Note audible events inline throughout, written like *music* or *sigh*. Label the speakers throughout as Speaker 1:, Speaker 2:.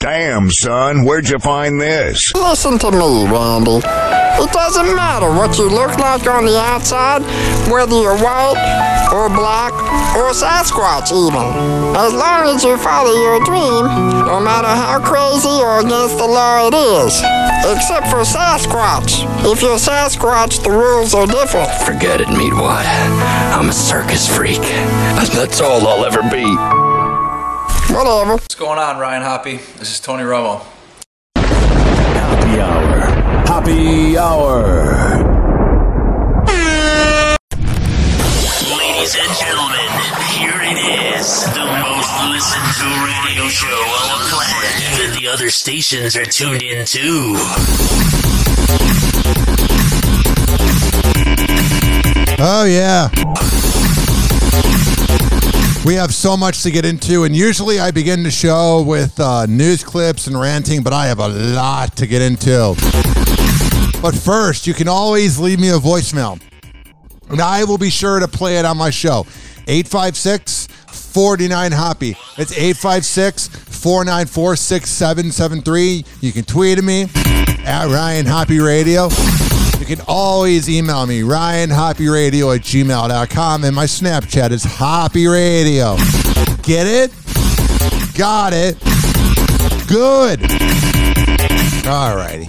Speaker 1: Damn, son, where'd you find this?
Speaker 2: Listen to me, Randy. It doesn't matter what you look like on the outside, whether you're white or black or Sasquatch even. As long as you follow your dream, no matter how crazy or against the law it is. Except for Sasquatch. If you're Sasquatch, the rules are different.
Speaker 3: Forget it, Meatwad. I'm a circus freak. And that's all I'll ever be.
Speaker 2: Whatever.
Speaker 4: What's going on, Ryan Hoppy? This is Tony Romo.
Speaker 5: Happy hour. Happy hour.
Speaker 6: Ladies and gentlemen, here it is. The most listened to radio show on the planet. Even the other stations are tuned in too.
Speaker 7: Oh, yeah. We have so much to get into, and usually I begin the show with uh, news clips and ranting, but I have a lot to get into. But first, you can always leave me a voicemail, and I will be sure to play it on my show. 856 49 Hoppy. It's 856 494 6773. You can tweet at me at Ryan Hoppy Radio. You can always email me, ryanhoppyradio at gmail.com, and my Snapchat is Hoppy Radio. Get it? Got it. Good. All righty.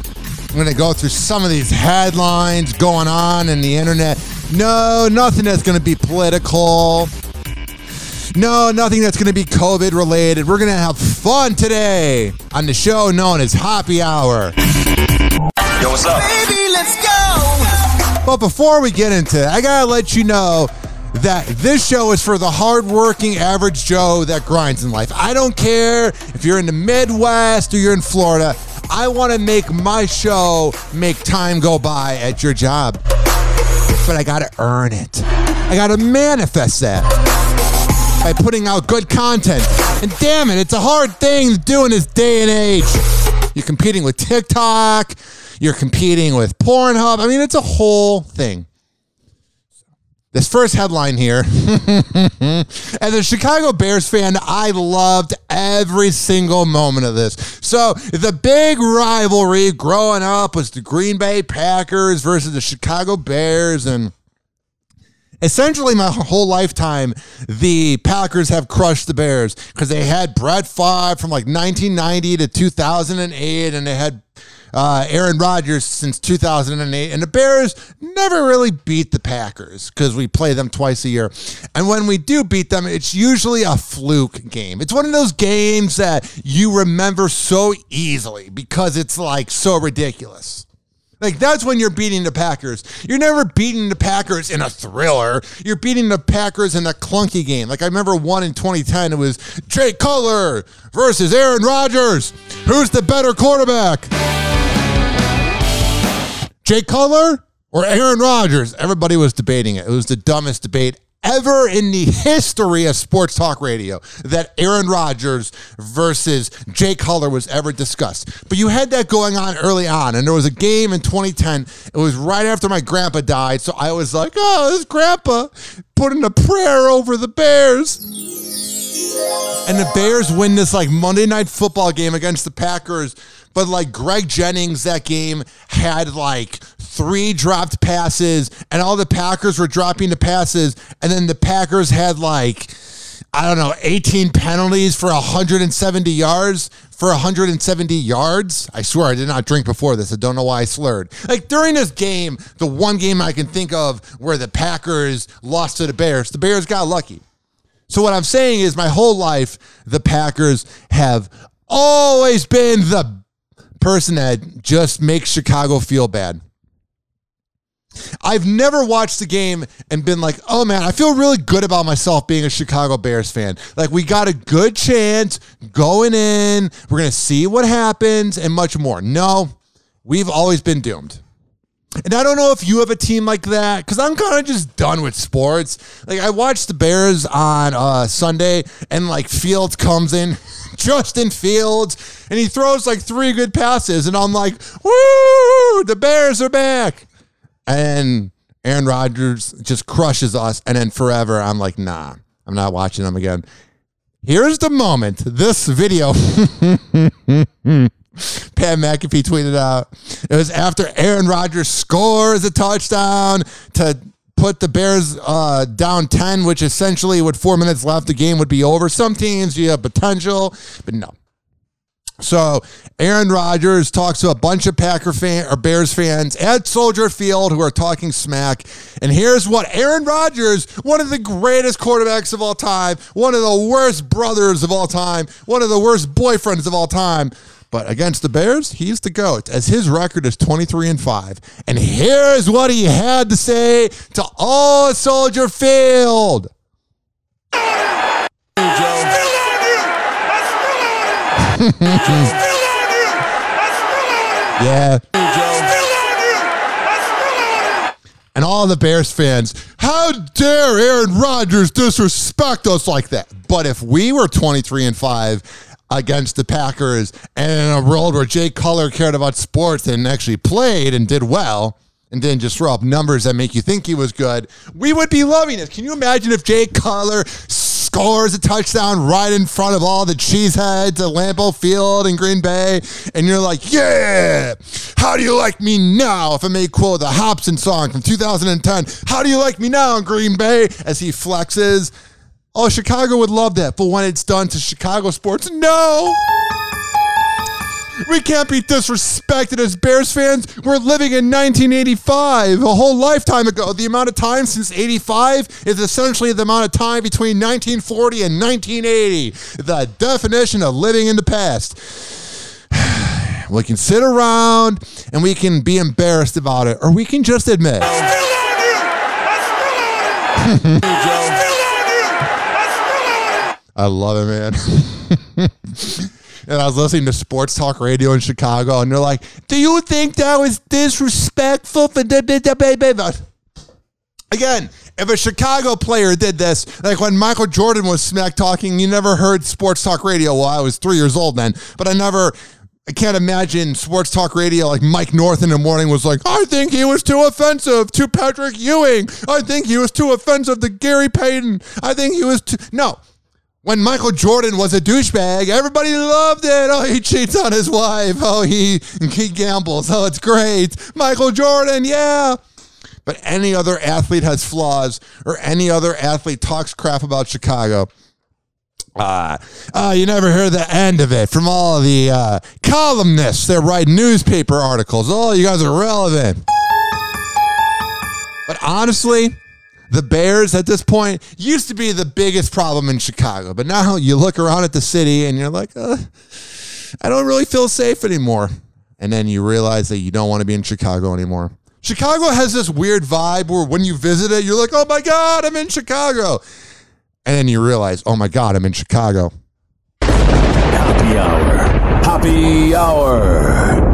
Speaker 7: I'm going to go through some of these headlines going on in the internet. No, nothing that's going to be political. No, nothing that's going to be COVID related. We're going to have fun today on the show known as Happy Hour.
Speaker 3: Yo, what's up?
Speaker 7: But before we get into it, I gotta let you know that this show is for the hardworking average Joe that grinds in life. I don't care if you're in the Midwest or you're in Florida. I want to make my show make time go by at your job. But I gotta earn it. I gotta manifest that by putting out good content. And damn it, it's a hard thing to do in this day and age. You're competing with TikTok, you're competing with Pornhub. I mean, it's a whole thing. This first headline here. *laughs* As a Chicago Bears fan, I loved every single moment of this. So, the big rivalry growing up was the Green Bay Packers versus the Chicago Bears. And essentially my whole lifetime, the Packers have crushed the Bears because they had Brett Favre from like 1990 to 2008, and they had uh, Aaron Rodgers since 2008. And the Bears never really beat the Packers because we play them twice a year. And when we do beat them, it's usually a fluke game. It's one of those games that you remember so easily because it's like so ridiculous. Like that's when you're beating the Packers. You're never beating the Packers in a thriller. You're beating the Packers in a clunky game. Like I remember one in 2010. It was Jay Cutler versus Aaron Rodgers. Who's the better quarterback? Jay Cutler or Aaron Rodgers? Everybody was debating it. It was the dumbest debate ever in the history of sports talk radio that Aaron Rodgers versus Jay Cutler was ever discussed. But you had that going on early on, and there was a game in 2010. It was right after my grandpa died, so I was like, "Oh, this grandpa putting a prayer over the Bears." And the Bears win this like Monday night football game against the Packers. But like Greg Jennings, that game had like three dropped passes, and all the Packers were dropping the passes. And then the Packers had like, I don't know, 18 penalties for 170 yards. For 170 yards. I swear I did not drink before this. I don't know why I slurred. Like during this game, the one game I can think of where the Packers lost to the Bears, the Bears got lucky. So what I'm saying is my whole life, the Packers have always been the person that just makes Chicago feel bad. I've never watched the game and been like, oh man, I feel really good about myself being a Chicago Bears fan. Like, we got a good chance going in. We're going to see what happens and much more. No, we've always been doomed. And I don't know if you have a team like that because I'm kind of just done with sports. Like, I watched the Bears on uh, Sunday and like Fields comes in, *laughs* Justin Fields, and he throws like three good passes. And I'm like, woo, the Bears are back and Aaron Rodgers just crushes us, and then forever, I'm like, nah, I'm not watching them again. Here's the moment. This video. *laughs* Pat McAfee tweeted out. It was after Aaron Rodgers scores a touchdown to put the Bears uh, down 10, which essentially, with four minutes left, the game would be over. Some teams, you have potential, but no. So Aaron Rodgers talks to a bunch of Packer fan or Bears fans at Soldier Field who are talking smack. And here's what Aaron Rodgers, one of the greatest quarterbacks of all time, one of the worst brothers of all time, one of the worst boyfriends of all time. But against the Bears, he's the GOAT, as his record is 23 and 5. And here's what he had to say to all Soldier Field. *laughs* Yeah. And all the Bears fans, how dare Aaron Rodgers disrespect us like that? But if we were 23 and 5 against the Packers and in a world where Jay Cutler cared about sports and actually played and did well and didn't just throw up numbers that make you think he was good, we would be loving it. Can you imagine if Jay Cutler scores a touchdown right in front of all the cheeseheads at Lambeau Field in Green Bay, and you're like, yeah, how do you like me now? If I may quote the Hobson song from 2010, how do you like me now in Green Bay? As he flexes. Oh, Chicago would love that, but when it's done to Chicago sports, no. We can't be disrespected as Bears fans. We're living in 1985, a whole lifetime ago. The amount of time since 85 is essentially the amount of time between 1940 and 1980. The definition of living in the past. *sighs* We can sit around and we can be embarrassed about it, or we can just admit. *laughs* I love it, man. *laughs* and I was listening to sports talk radio in Chicago, and they're like, "Do you think that was disrespectful for Again, if a Chicago player did this, like when Michael Jordan was smack talking, you never heard sports talk radio. Well, I was three years old then, but I never. I can't imagine sports talk radio like Mike North in the morning was like, I think he was too offensive to Patrick Ewing. I think he was too offensive to Gary Payton. I think he was too. No, when Michael Jordan was a douchebag, everybody loved it. Oh, he cheats on his wife. Oh, he he gambles. Oh, it's great. Michael Jordan, yeah. But any other athlete has flaws, or any other athlete talks crap about Chicago. Uh, uh, you never hear the end of it from all of the uh, columnists that write newspaper articles. Oh, you guys are relevant. But honestly, the Bears at this point used to be the biggest problem in Chicago, but now you look around at the city and you're like, uh, I don't really feel safe anymore. And then you realize that you don't want to be in Chicago anymore. Chicago has this weird vibe where when you visit it, you're like, oh my God, I'm in Chicago. And then you realize, oh my God, I'm in Chicago.
Speaker 5: Happy hour. Happy hour.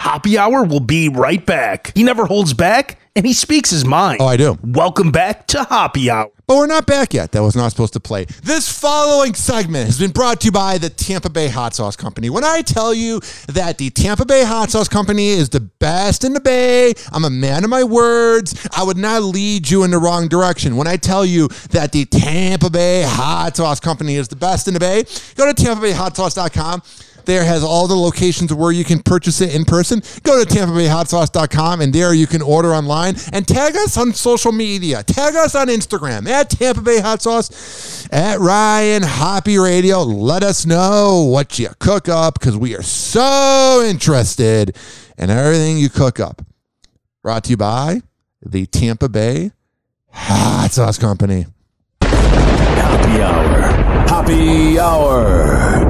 Speaker 8: Happy Hour will be right back. He never holds back and he speaks his mind.
Speaker 7: Oh, I do.
Speaker 8: Welcome back to Happy Hour.
Speaker 7: But we're not back yet. That was not supposed to play. This following segment has been brought to you by the Tampa Bay Hot Sauce Company. When I tell you that the Tampa Bay Hot Sauce Company is the best in the Bay, I'm a man of my words. I would not lead you in the wrong direction. When I tell you that the Tampa Bay Hot Sauce Company is the best in the Bay, go to tampabayhotsauce.com. There has all the locations where you can purchase it in person. Go to TampaBayHotSauce.com and there you can order online and tag us on social media. Tag us on Instagram at Tampa Bay Hot Sauce, at Ryan Hoppy Radio. Let us know what you cook up because we are so interested in everything you cook up. Brought to you by the Tampa Bay Hot Sauce Company.
Speaker 5: Happy hour. Happy hour.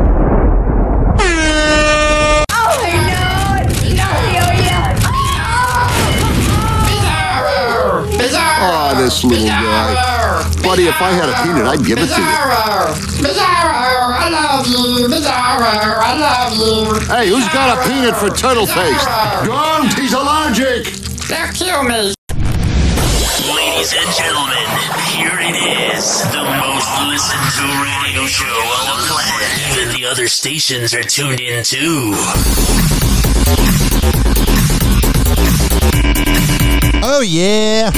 Speaker 9: This little guy. Buddy, if I had a peanut, I'd give it to you.
Speaker 2: Bizarro, I love you. Bizarro, I love you.
Speaker 9: Hey, who's got a peanut for turtle face? Don't, he's allergic.
Speaker 2: They'll kill me.
Speaker 6: Ladies and gentlemen, here it is, the most listened to radio show on the planet. Even the other stations are tuned in too.
Speaker 7: Oh, yeah.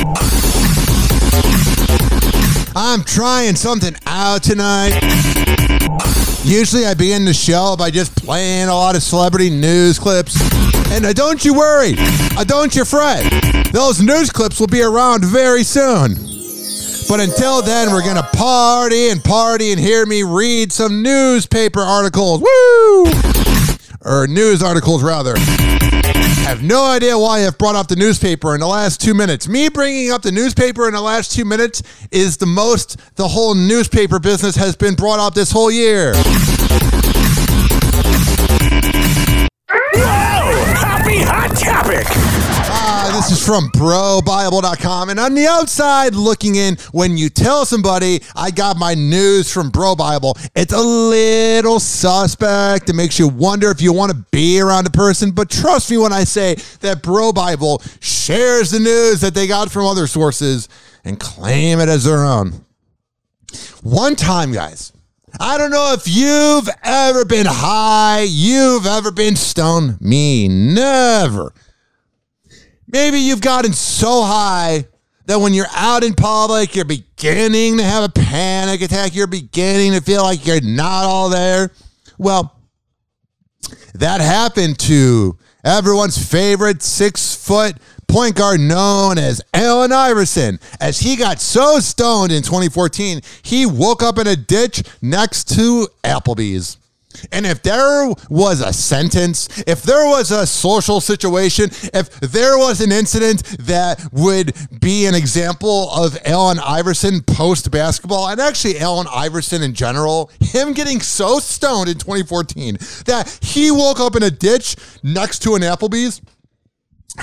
Speaker 7: I'm trying something out tonight. Usually I begin the show by just playing a lot of celebrity news clips. And uh, don't you worry, uh, don't you fret. Those news clips will be around very soon. But until then, we're going to party and party and hear me read some newspaper articles. Woo! Or news articles, rather. I have no idea why I've brought up the newspaper in the last two minutes. Me bringing up the newspaper in the last two minutes is the most the whole newspaper business has been brought up this whole year. Is from brobible.com. And on the outside looking in, when you tell somebody I got my news from Bro Bible, it's a little suspect. It makes you wonder if you want to be around a person. But trust me when I say that Bro Bible shares the news that they got from other sources and claim it as their own. One time, guys, I don't know if you've ever been high, you've ever been stoned. Me, never. Maybe you've gotten so high that when you're out in public, you're beginning to have a panic attack. You're beginning to feel like you're not all there. Well, that happened to everyone's favorite six foot point guard known as Allen Iverson. As he got so stoned in 2014, he woke up in a ditch next to Applebee's. And if there was a sentence, if there was a social situation, if there was an incident that would be an example of Allen Iverson post basketball, and actually Allen Iverson in general, him getting so stoned in 2014 that he woke up in a ditch next to an Applebee's,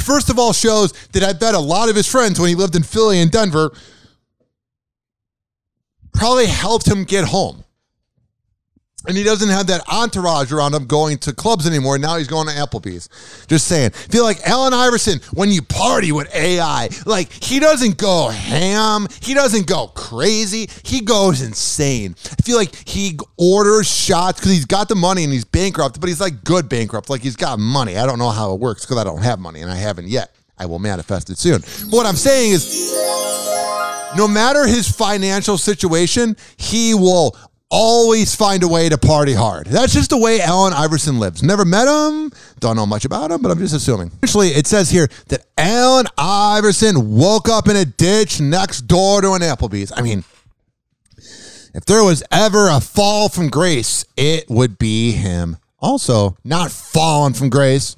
Speaker 7: first of all shows that I bet a lot of his friends when he lived in Philly and Denver probably helped him get home. And he doesn't have that entourage around him going to clubs anymore. Now he's going to Applebee's. Just saying. feel like Allen Iverson, when you party with AI, like he doesn't go ham. He doesn't go crazy. He goes insane. I feel like he orders shots because he's got the money and he's bankrupt, but he's like good bankrupt. Like he's got money. I don't know how it works because I don't have money and I haven't yet. I will manifest it soon. But what I'm saying is, no matter his financial situation, he will always find a way to party hard. That's just the way Allen Iverson lives. Never met him, don't know much about him, but I'm just assuming. Actually, it says here that Allen Iverson woke up in a ditch next door to an Applebee's. I mean, if there was ever a fall from grace, it would be him. Also, not falling from grace.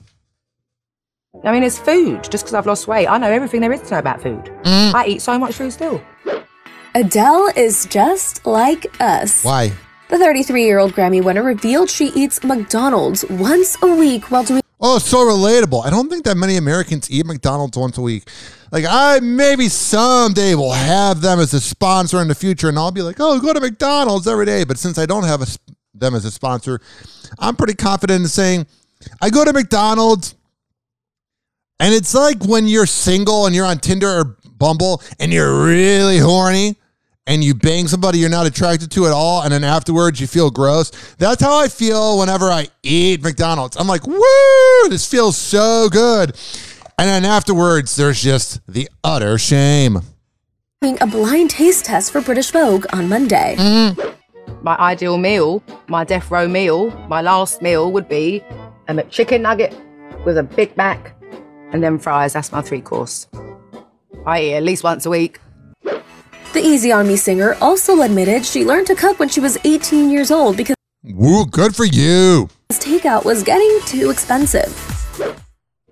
Speaker 10: I mean, it's food. Just because I've lost weight, I know everything there is to know about food. Mm. I eat so much food still.
Speaker 11: Adele is just like us.
Speaker 7: Why?
Speaker 11: The 33 year old Grammy winner revealed she eats McDonald's once a week while doing
Speaker 7: Oh, so relatable. I don't think that many Americans eat McDonald's once a week. Like I maybe someday will have them as a sponsor in the future, and I'll be like, oh, go to McDonald's every day. But since I don't have a, them as a sponsor, I'm pretty confident in saying I go to McDonald's, and it's like when you're single and you're on Tinder or Bumble and you're really horny. And you bang somebody you're not attracted to at all, and then afterwards you feel gross. That's how I feel whenever I eat McDonald's. I'm like, woo, this feels so good. And then afterwards, there's just the utter shame.
Speaker 11: a blind taste test for British Vogue on Monday. Mm-hmm.
Speaker 10: My ideal meal, my death row meal, my last meal would be a McChicken nugget with a Big Mac and then fries. That's my three course. I eat at least once a week.
Speaker 11: The Easy On Me singer also admitted she learned to cook when she was 18 years old because
Speaker 7: Woo, good for you.
Speaker 11: takeout was getting too expensive.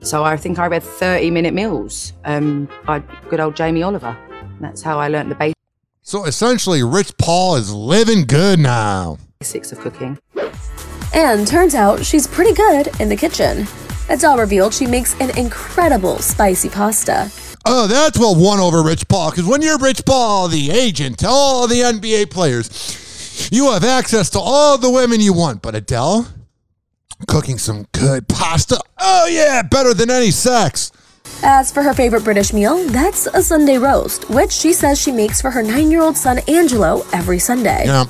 Speaker 10: So I think I read 30 minute meals um, by good old Jamie Oliver. And that's how I learned the basics.
Speaker 7: So essentially, Rich Paul is living good now.
Speaker 10: basics of cooking.
Speaker 11: And turns out she's pretty good in the kitchen. Adele revealed she makes an incredible spicy pasta.
Speaker 7: Oh, that's what won over Rich Paul. Because when you're Rich Paul, the agent all the NBA players, you have access to all the women you want. But Adele, cooking some good pasta. Oh, yeah, better than any sex.
Speaker 11: As for her favorite British meal, that's a Sunday roast, which she says she makes for her nine year old son Angelo every Sunday.
Speaker 7: Yeah.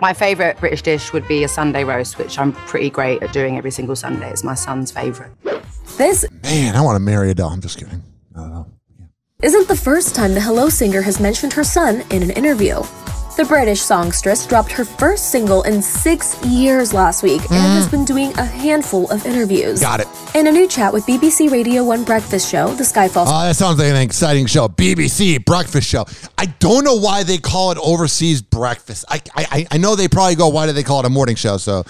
Speaker 10: My favourite British dish would be a Sunday roast, which I'm pretty great at doing every single Sunday. It's my son's favourite.
Speaker 11: This
Speaker 7: Man, I want to marry Adele. I'm just kidding. I don't know.
Speaker 11: isn't the first time the Hello singer has mentioned her son in an interview. The British songstress dropped her first single in six years last week and has mm. been doing a handful of interviews.
Speaker 7: Got it.
Speaker 11: In a new chat with BBC Radio 1 Breakfast Show, The Skyfall
Speaker 7: Oh, uh, that sounds like an exciting show. BBC Breakfast Show. I don't know why they call it overseas breakfast. I, I I know they probably go, why do they call it a morning show? So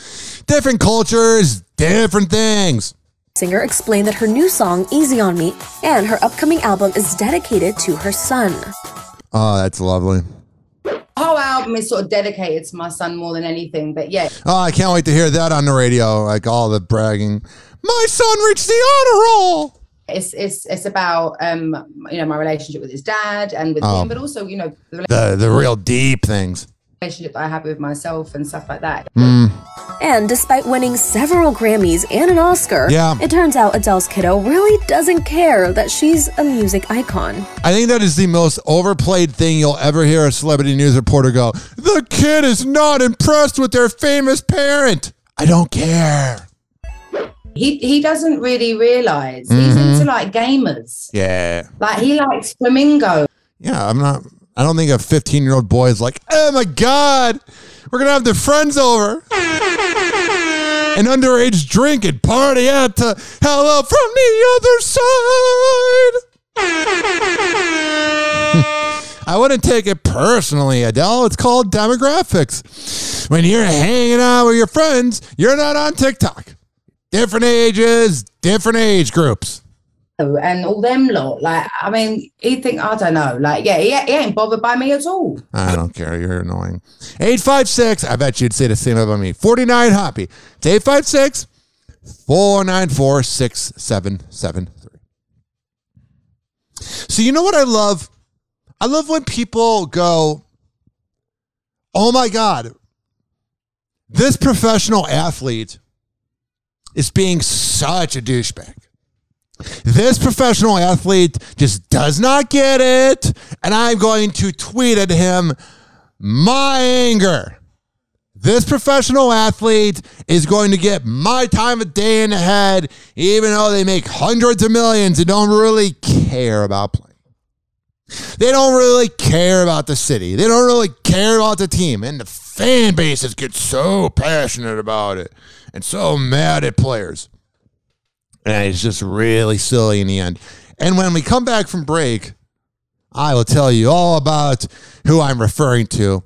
Speaker 7: different cultures, different things.
Speaker 11: singer explained that her new song, Easy on Me, and her upcoming album is dedicated to her son.
Speaker 7: Oh, that's lovely.
Speaker 10: Whole album is sort of dedicated to my son more than anything. But yeah,
Speaker 7: Oh, I can't wait to hear that on the radio. Like all the bragging. My son reached the honor roll.
Speaker 10: it's it's it's about um you know my relationship with his dad and with
Speaker 7: Oh.
Speaker 10: him, but also you know the
Speaker 7: The the real deep things.
Speaker 10: Relationship that I have with myself and stuff like that.
Speaker 7: Mm.
Speaker 11: And despite winning several Grammys and an Oscar,
Speaker 7: Yeah.
Speaker 11: it turns out Adele's kiddo really doesn't care that she's a music icon.
Speaker 7: I think that is the most overplayed thing you'll ever hear a celebrity news reporter go. The kid is not impressed with their famous parent. I don't care.
Speaker 10: He he doesn't really realize he's
Speaker 7: Mhm.
Speaker 10: into like gamers.
Speaker 7: Yeah.
Speaker 10: Like he likes flamingo.
Speaker 7: Yeah, I'm not. I don't think a 15 year old boy is like, oh my God, we're going to have the friends over. An underage drink and party out to hello from the other side. *laughs* I wouldn't take it personally, Adele. It's called demographics. When you're hanging out with your friends, you're not on TikTok. Different ages, different age groups.
Speaker 10: And all them lot, like I mean, he think I don't know, like yeah, he, he ain't bothered by me at all.
Speaker 7: I don't care. You're annoying. 856. I bet you'd say the same about me. 49 Hoppy. It's 856 494 6773. So, you know what I love? I love when people go, oh my God, this professional athlete is being such a douchebag. This professional athlete just does not get it. And I'm going to tweet at him my anger. This professional athlete is going to get my time of day in the head, even though they make hundreds of millions and don't really care about playing. They don't really care about the city. They don't really care about the team. And the fan bases get so passionate about it and so mad at players. And it's just really silly in the end. And when we come back from break, I will tell you all about who I'm referring to.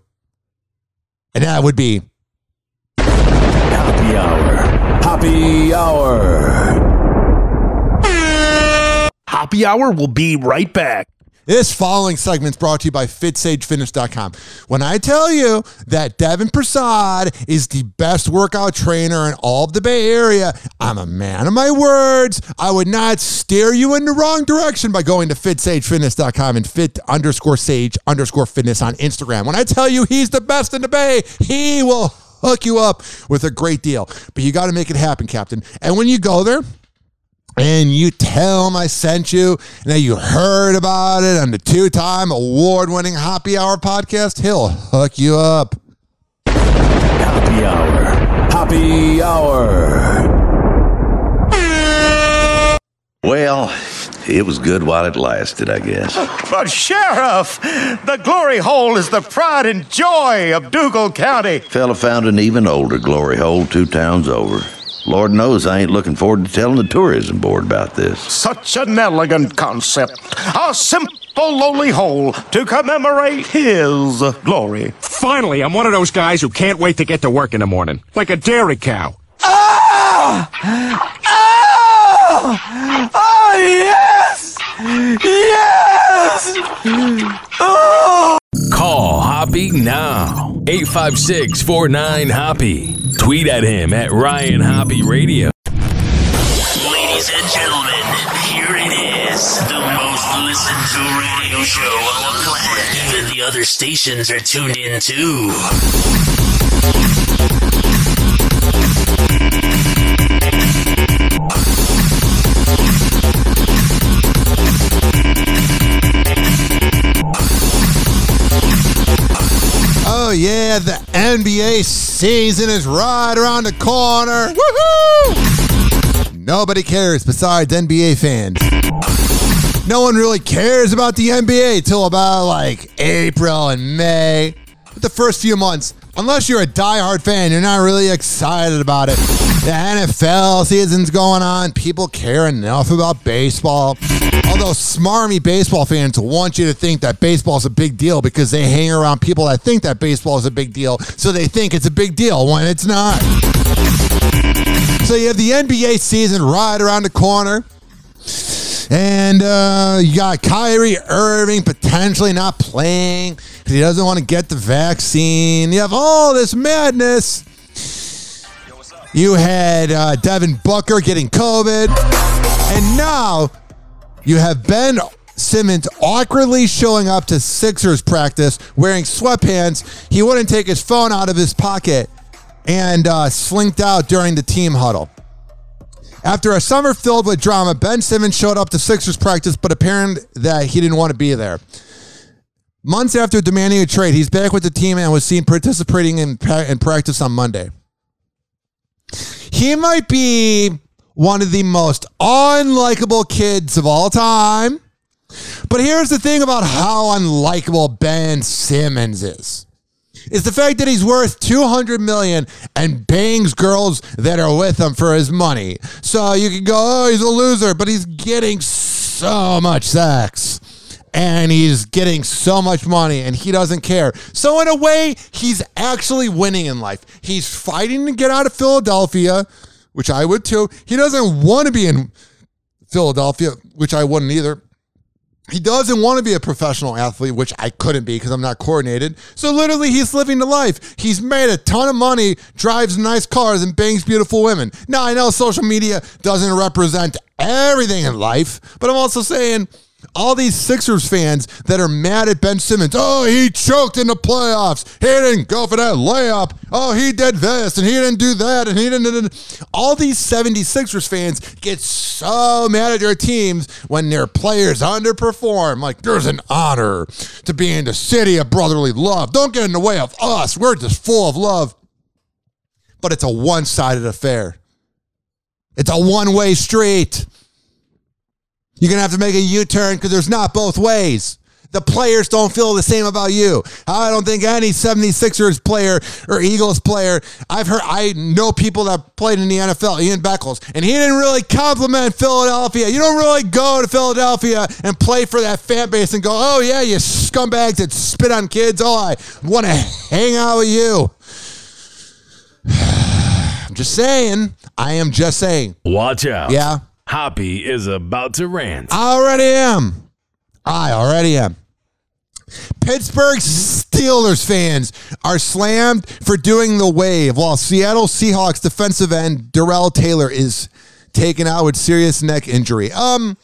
Speaker 7: And that would be
Speaker 5: Happy hour. Happy hour.
Speaker 8: Happy hour will be right back.
Speaker 7: This following segment is brought to you by FitSageFitness.com. When I tell you that Devin Prasad is the best workout trainer in all of the Bay Area, I'm a man of my words. I would not steer you in the wrong direction by going to FitSageFitness.com and fit underscore sage underscore fitness on Instagram. When I tell you he's the best in the Bay, he will hook you up with a great deal. But you got to make it happen, Captain. And when you go there, and you tell him I sent you and that you heard about it on the two time award winning Happy Hour podcast, he'll hook you up.
Speaker 5: Happy hour. Happy hour.
Speaker 12: Well, it was good while it lasted, I guess. *laughs*
Speaker 13: But Sheriff, the glory hole is the pride and joy of Dougal County.
Speaker 12: Fella found an even older glory hole two towns over. Lord knows I ain't looking forward to telling the tourism board about this.
Speaker 13: Such an elegant concept. A simple, lowly hole to commemorate his glory.
Speaker 5: Finally, I'm one of those guys who can't wait to get to work in the morning. Like a dairy cow.
Speaker 13: Ah! Ah! Oh, yes! Yes! Oh!
Speaker 14: Call Hoppy now. 856 49 Hoppy. Tweet at him at Ryan Hoppy Radio.
Speaker 6: Ladies and gentlemen, here it is. The most listened to radio show on the planet. Even the other stations are tuned in too.
Speaker 7: The NBA season is right around the corner. Woohoo! Nobody cares besides NBA fans. no one really cares about the NBA till about like April and May. But the first few months, unless you're a diehard fan, you're not really excited about it. The NFL season's going on. People care enough about baseball. Although smarmy baseball fans want you to think that baseball is a big deal because they hang around people that think that baseball is a big deal, so they think it's a big deal when it's not. So you have the NBA season right around the corner. And uh, you got Kyrie Irving potentially not playing because he doesn't want to get the vaccine. You have all this madness. You had uh, Devin Booker getting COVID. And now you have Ben Simmons awkwardly showing up to Sixers practice wearing sweatpants. He wouldn't take his phone out of his pocket and uh, slinked out during the team huddle. After a summer filled with drama, Ben Simmons showed up to Sixers practice, but apparent that he didn't want to be there. Months after demanding a trade, he's back with the team and was seen participating in, in practice on Monday. He might be one of the most unlikable kids of all time. But here's the thing about how unlikable Ben Simmons is. Is the fact that he's worth 200 million and bangs girls that are with him for his money. So you can go, oh, he's a loser, but he's getting so much sex and he's getting so much money and he doesn't care. So in a way, he's actually winning in life. He's fighting to get out of Philadelphia, which I would too. He doesn't want to be in Philadelphia, which I wouldn't either. He doesn't want to be a professional athlete, which I couldn't be because I'm not coordinated. So literally, he's living the life. He's made a ton of money, drives nice cars, and bangs beautiful women. Now, I know social media doesn't represent everything in life, but I'm also saying all these Sixers fans that are mad at Ben Simmons. Oh, he choked in the playoffs. He didn't go for that layup. Oh, he did this and he didn't do that and he didn't. All these 76ers fans get so mad at their teams when their players underperform. Like, there's an honor to be in the city of brotherly love. Don't get in the way of us. We're just full of love. But it's a one sided affair, it's a one way street. You're going to have to make a U turn because there's not both ways. The players don't feel the same about you. I don't think any 76ers player or Eagles player, I've heard, I know people that played in the NFL, Ian Beckles, and he didn't really compliment Philadelphia. You don't really go to Philadelphia and play for that fan base and go, oh, yeah, you scumbags that spit on kids. Oh, I want to hang out with you. *sighs* I'm just saying. I am just saying.
Speaker 14: Watch out.
Speaker 7: Yeah.
Speaker 14: Hoppy is about to rant.
Speaker 7: I already am. I already am. Pittsburgh Steelers fans are slammed for doing the wave, while Seattle Seahawks defensive end Darrell Taylor is taken out with serious neck injury. Um,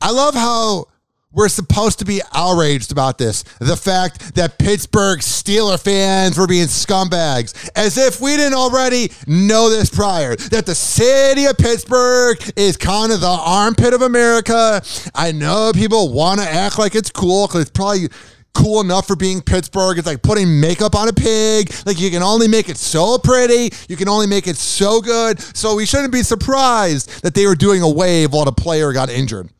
Speaker 7: I love how we're supposed to be outraged about this. The fact that Pittsburgh Steeler fans were being scumbags, as if we didn't already know this prior. That the city of Pittsburgh is kind of the armpit of America. I know people want to act like it's cool because it's probably cool enough for being Pittsburgh. It's like putting makeup on a pig. Like you can only make it so pretty. You can only make it so good. So we shouldn't be surprised that they were doing a wave while the player got injured.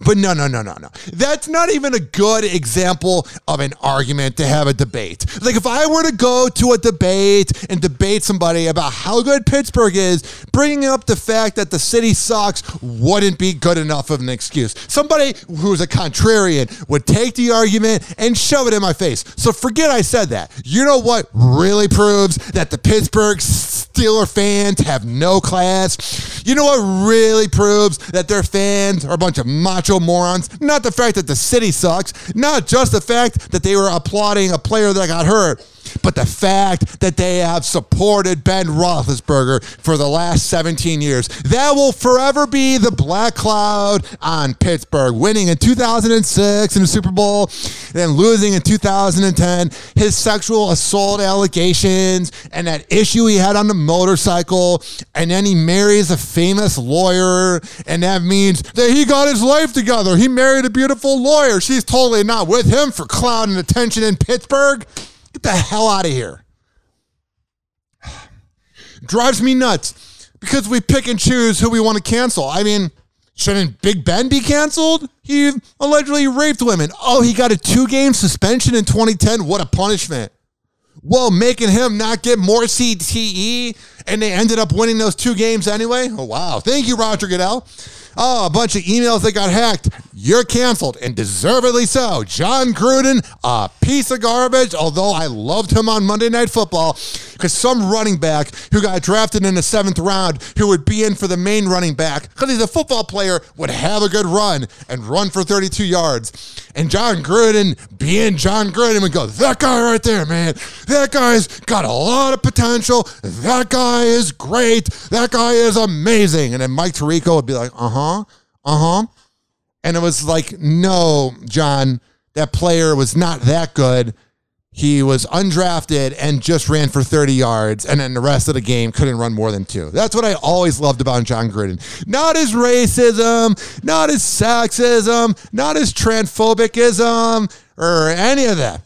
Speaker 7: But no, no, no, no, no. That's not even a good example of an argument to have a debate. Like, if I were to go to a debate and debate somebody about how good Pittsburgh is, bringing up the fact that the city sucks wouldn't be good enough of an excuse. Somebody who's a contrarian would take the argument and shove it in my face. So forget I said that. You know what really proves that the Pittsburgh Steeler fans have no class? You know what really proves that their fans are a bunch of macho morons? Not the fact that the city sucks, not just the fact that they were applauding a player that got hurt, but the fact that they have supported Ben Roethlisberger for the last 17 years. That will forever be the black cloud on Pittsburgh, winning in 2006 in the Super Bowl, then losing in 2010. His sexual assault allegations and that issue he had on the motorcycle, and then he marries a famous lawyer, and that means that he got his life together. He married a beautiful lawyer. She's totally not with him for clout and attention in Pittsburgh. Get the hell out of here. *sighs* Drives me nuts because we pick and choose who we want to cancel. I mean, Shouldn't Big Ben be canceled? He allegedly raped women. Oh, he got a two game suspension in 2010. What a punishment. Well, making him not get more CTE, and they ended up winning those two games anyway. Oh, wow. Thank you, Roger Goodell. Oh, a bunch of emails that got hacked. You're canceled, and deservedly so. Jon Gruden, a piece of garbage, although I loved him on Monday Night Football because some running back who got drafted in the seventh round who would be in for the main running back because he's a football player would have a good run and run for 32 yards. And Jon Gruden, being Jon Gruden, would go, That guy right there, man, that guy's got a lot of potential. That guy is great. That guy is amazing. And then Mike Tirico would be like, Uh huh, uh huh. And it was like, No, John, that player was not that good. He was undrafted and just ran for 30 yards, and then the rest of the game couldn't run more than two. That's what I always loved about Jon Gruden. Not his racism, not his sexism, not his transphobicism, or any of that.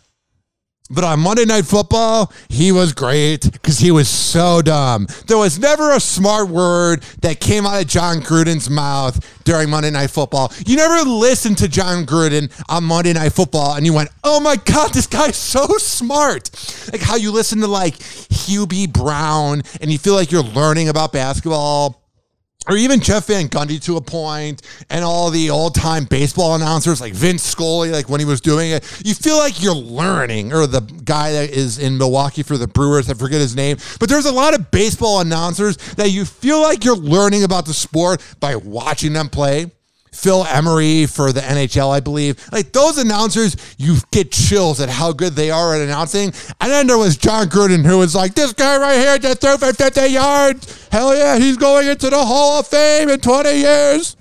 Speaker 7: But on Monday Night Football, he was great because he was so dumb. There was never a smart word that came out of Jon Gruden's mouth during Monday Night Football. You never listened to Jon Gruden on Monday Night Football and you went, oh my God, this guy's so smart. Like how you listen to like Hubie Brown and you feel like you're learning about basketball or even Jeff Van Gundy to a point, and all the old time baseball announcers like Vince Scully, like when he was doing it, you feel like you're learning. Or the guy that is in Milwaukee for the Brewers, I forget his name, but there's a lot of baseball announcers that you feel like you're learning about the sport by watching them play. Phil Emery for the NHL, I believe. Like those announcers, you get chills at how good they are at announcing. And then there was Jon Gruden who was like, this guy right here just threw for 50 yards. Hell yeah, he's going into the Hall of Fame in 20 years.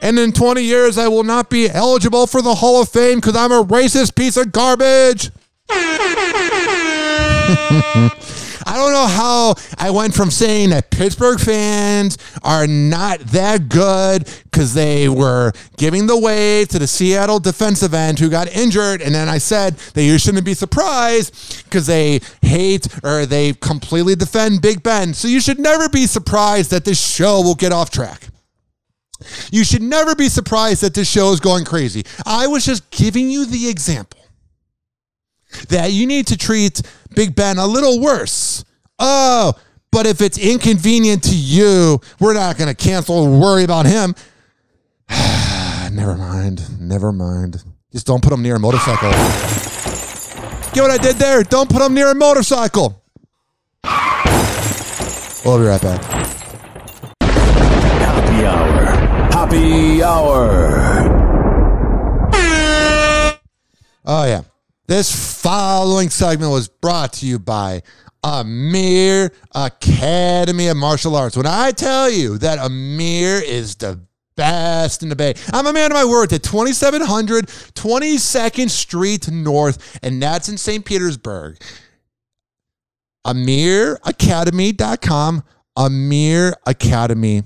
Speaker 7: And in 20 years, I will not be eligible for the Hall of Fame because I'm a racist piece of garbage. *laughs* I don't know how I went from saying that Pittsburgh fans are not that good because they were giving the way to the Seattle defensive end who got injured. And then I said that you shouldn't be surprised because they hate or they completely defend Big Ben. So you should never be surprised that this show will get off track. You should never be surprised that this show is going crazy. I was just giving you the example that you need to treat Big Ben a little worse. Oh, but if it's inconvenient to you, we're not going to cancel or worry about him. *sighs* never mind. Never mind. Just don't put him near a motorcycle. Get what I did there? Don't put him near a motorcycle. We'll be right back.
Speaker 14: Happy hour. Happy hour.
Speaker 7: Oh, yeah. This following segment was brought to you by Amir Academy of Martial Arts. When I tell you that Amir is the best in the Bay, I'm a man of my word. At 2700 22nd Street North, and that's in St. Petersburg. AmirAcademy.com. Amir Academy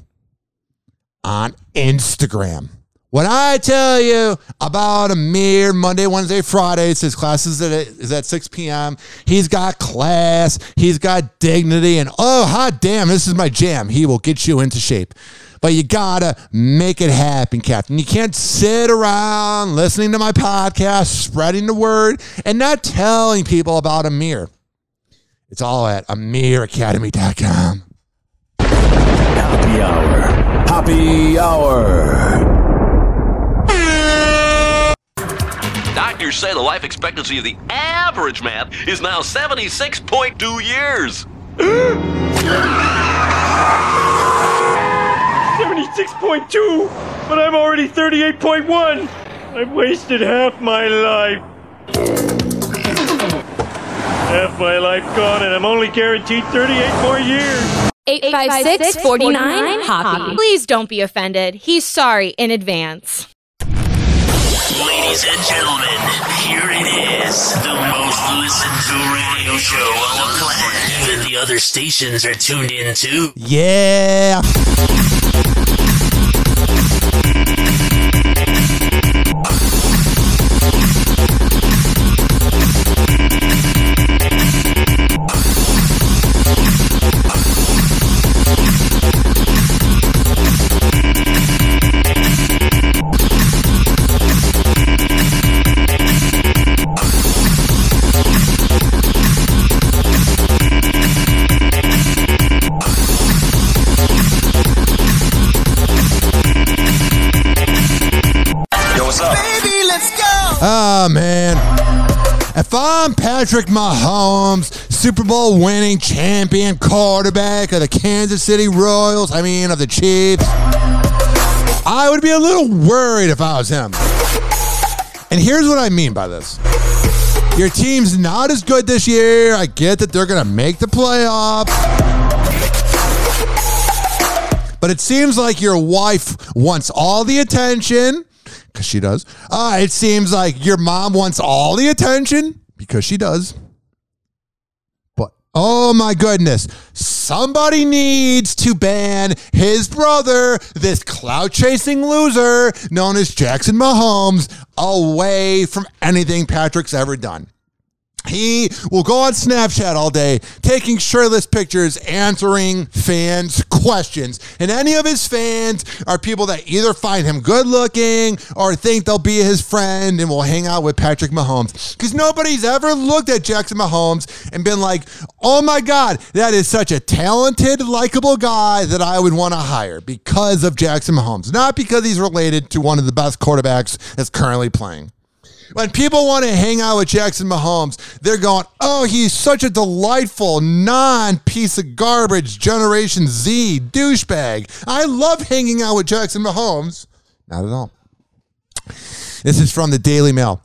Speaker 7: on Instagram. When I tell you about Amir Monday, Wednesday, Fridays, his classes is at 6 p.m. He's got class, he's got dignity, and oh, hot damn, this is my jam. He will get you into shape. But you gotta make it happen, Captain. You can't sit around listening to my podcast, spreading the word, and not telling people about Amir. It's all at AmirAcademy.com.
Speaker 14: Happy hour. Happy hour.
Speaker 15: Doctors say the life expectancy of the average man is now 76.2 years. *gasps*
Speaker 16: 76.2, but I'm already 38.1. I've wasted half my life. Half my life gone, and I'm only guaranteed 38 more years.
Speaker 17: 856 49 Hoppy. Please don't be offended. He's sorry in advance.
Speaker 6: Ladies and gentlemen, here it is. The most listened to radio show on the planet. Even the other stations are tuned in too.
Speaker 7: Yeah. Patrick Mahomes, Super Bowl winning champion quarterback of the Kansas City Royals, I mean, of the Chiefs, I would be a little worried if I was him. And here's what I mean by this. Your team's not as good this year. I get that they're going to make the playoffs. But it seems like your wife wants all the attention because she does. Uh, it seems like your mom wants all the attention because she does. But oh my goodness, somebody needs to ban his brother, this cloud chasing loser known as Jackson Mahomes, away from anything Patrick's ever done. He will go on Snapchat all day, taking shirtless pictures, answering fans' questions. And any of his fans are people that either find him good looking or think they'll be his friend and will hang out with Patrick Mahomes. Because nobody's ever looked at Jackson Mahomes and been like, oh my God, that is such a talented, likable guy that I would want to hire because of Jackson Mahomes, not because he's related to one of the best quarterbacks that's currently playing. When people want to hang out with Jackson Mahomes, they're going, oh, he's such a delightful, non piece of garbage Generation Z douchebag. I love hanging out with Jackson Mahomes. Not at all. This is from the Daily Mail.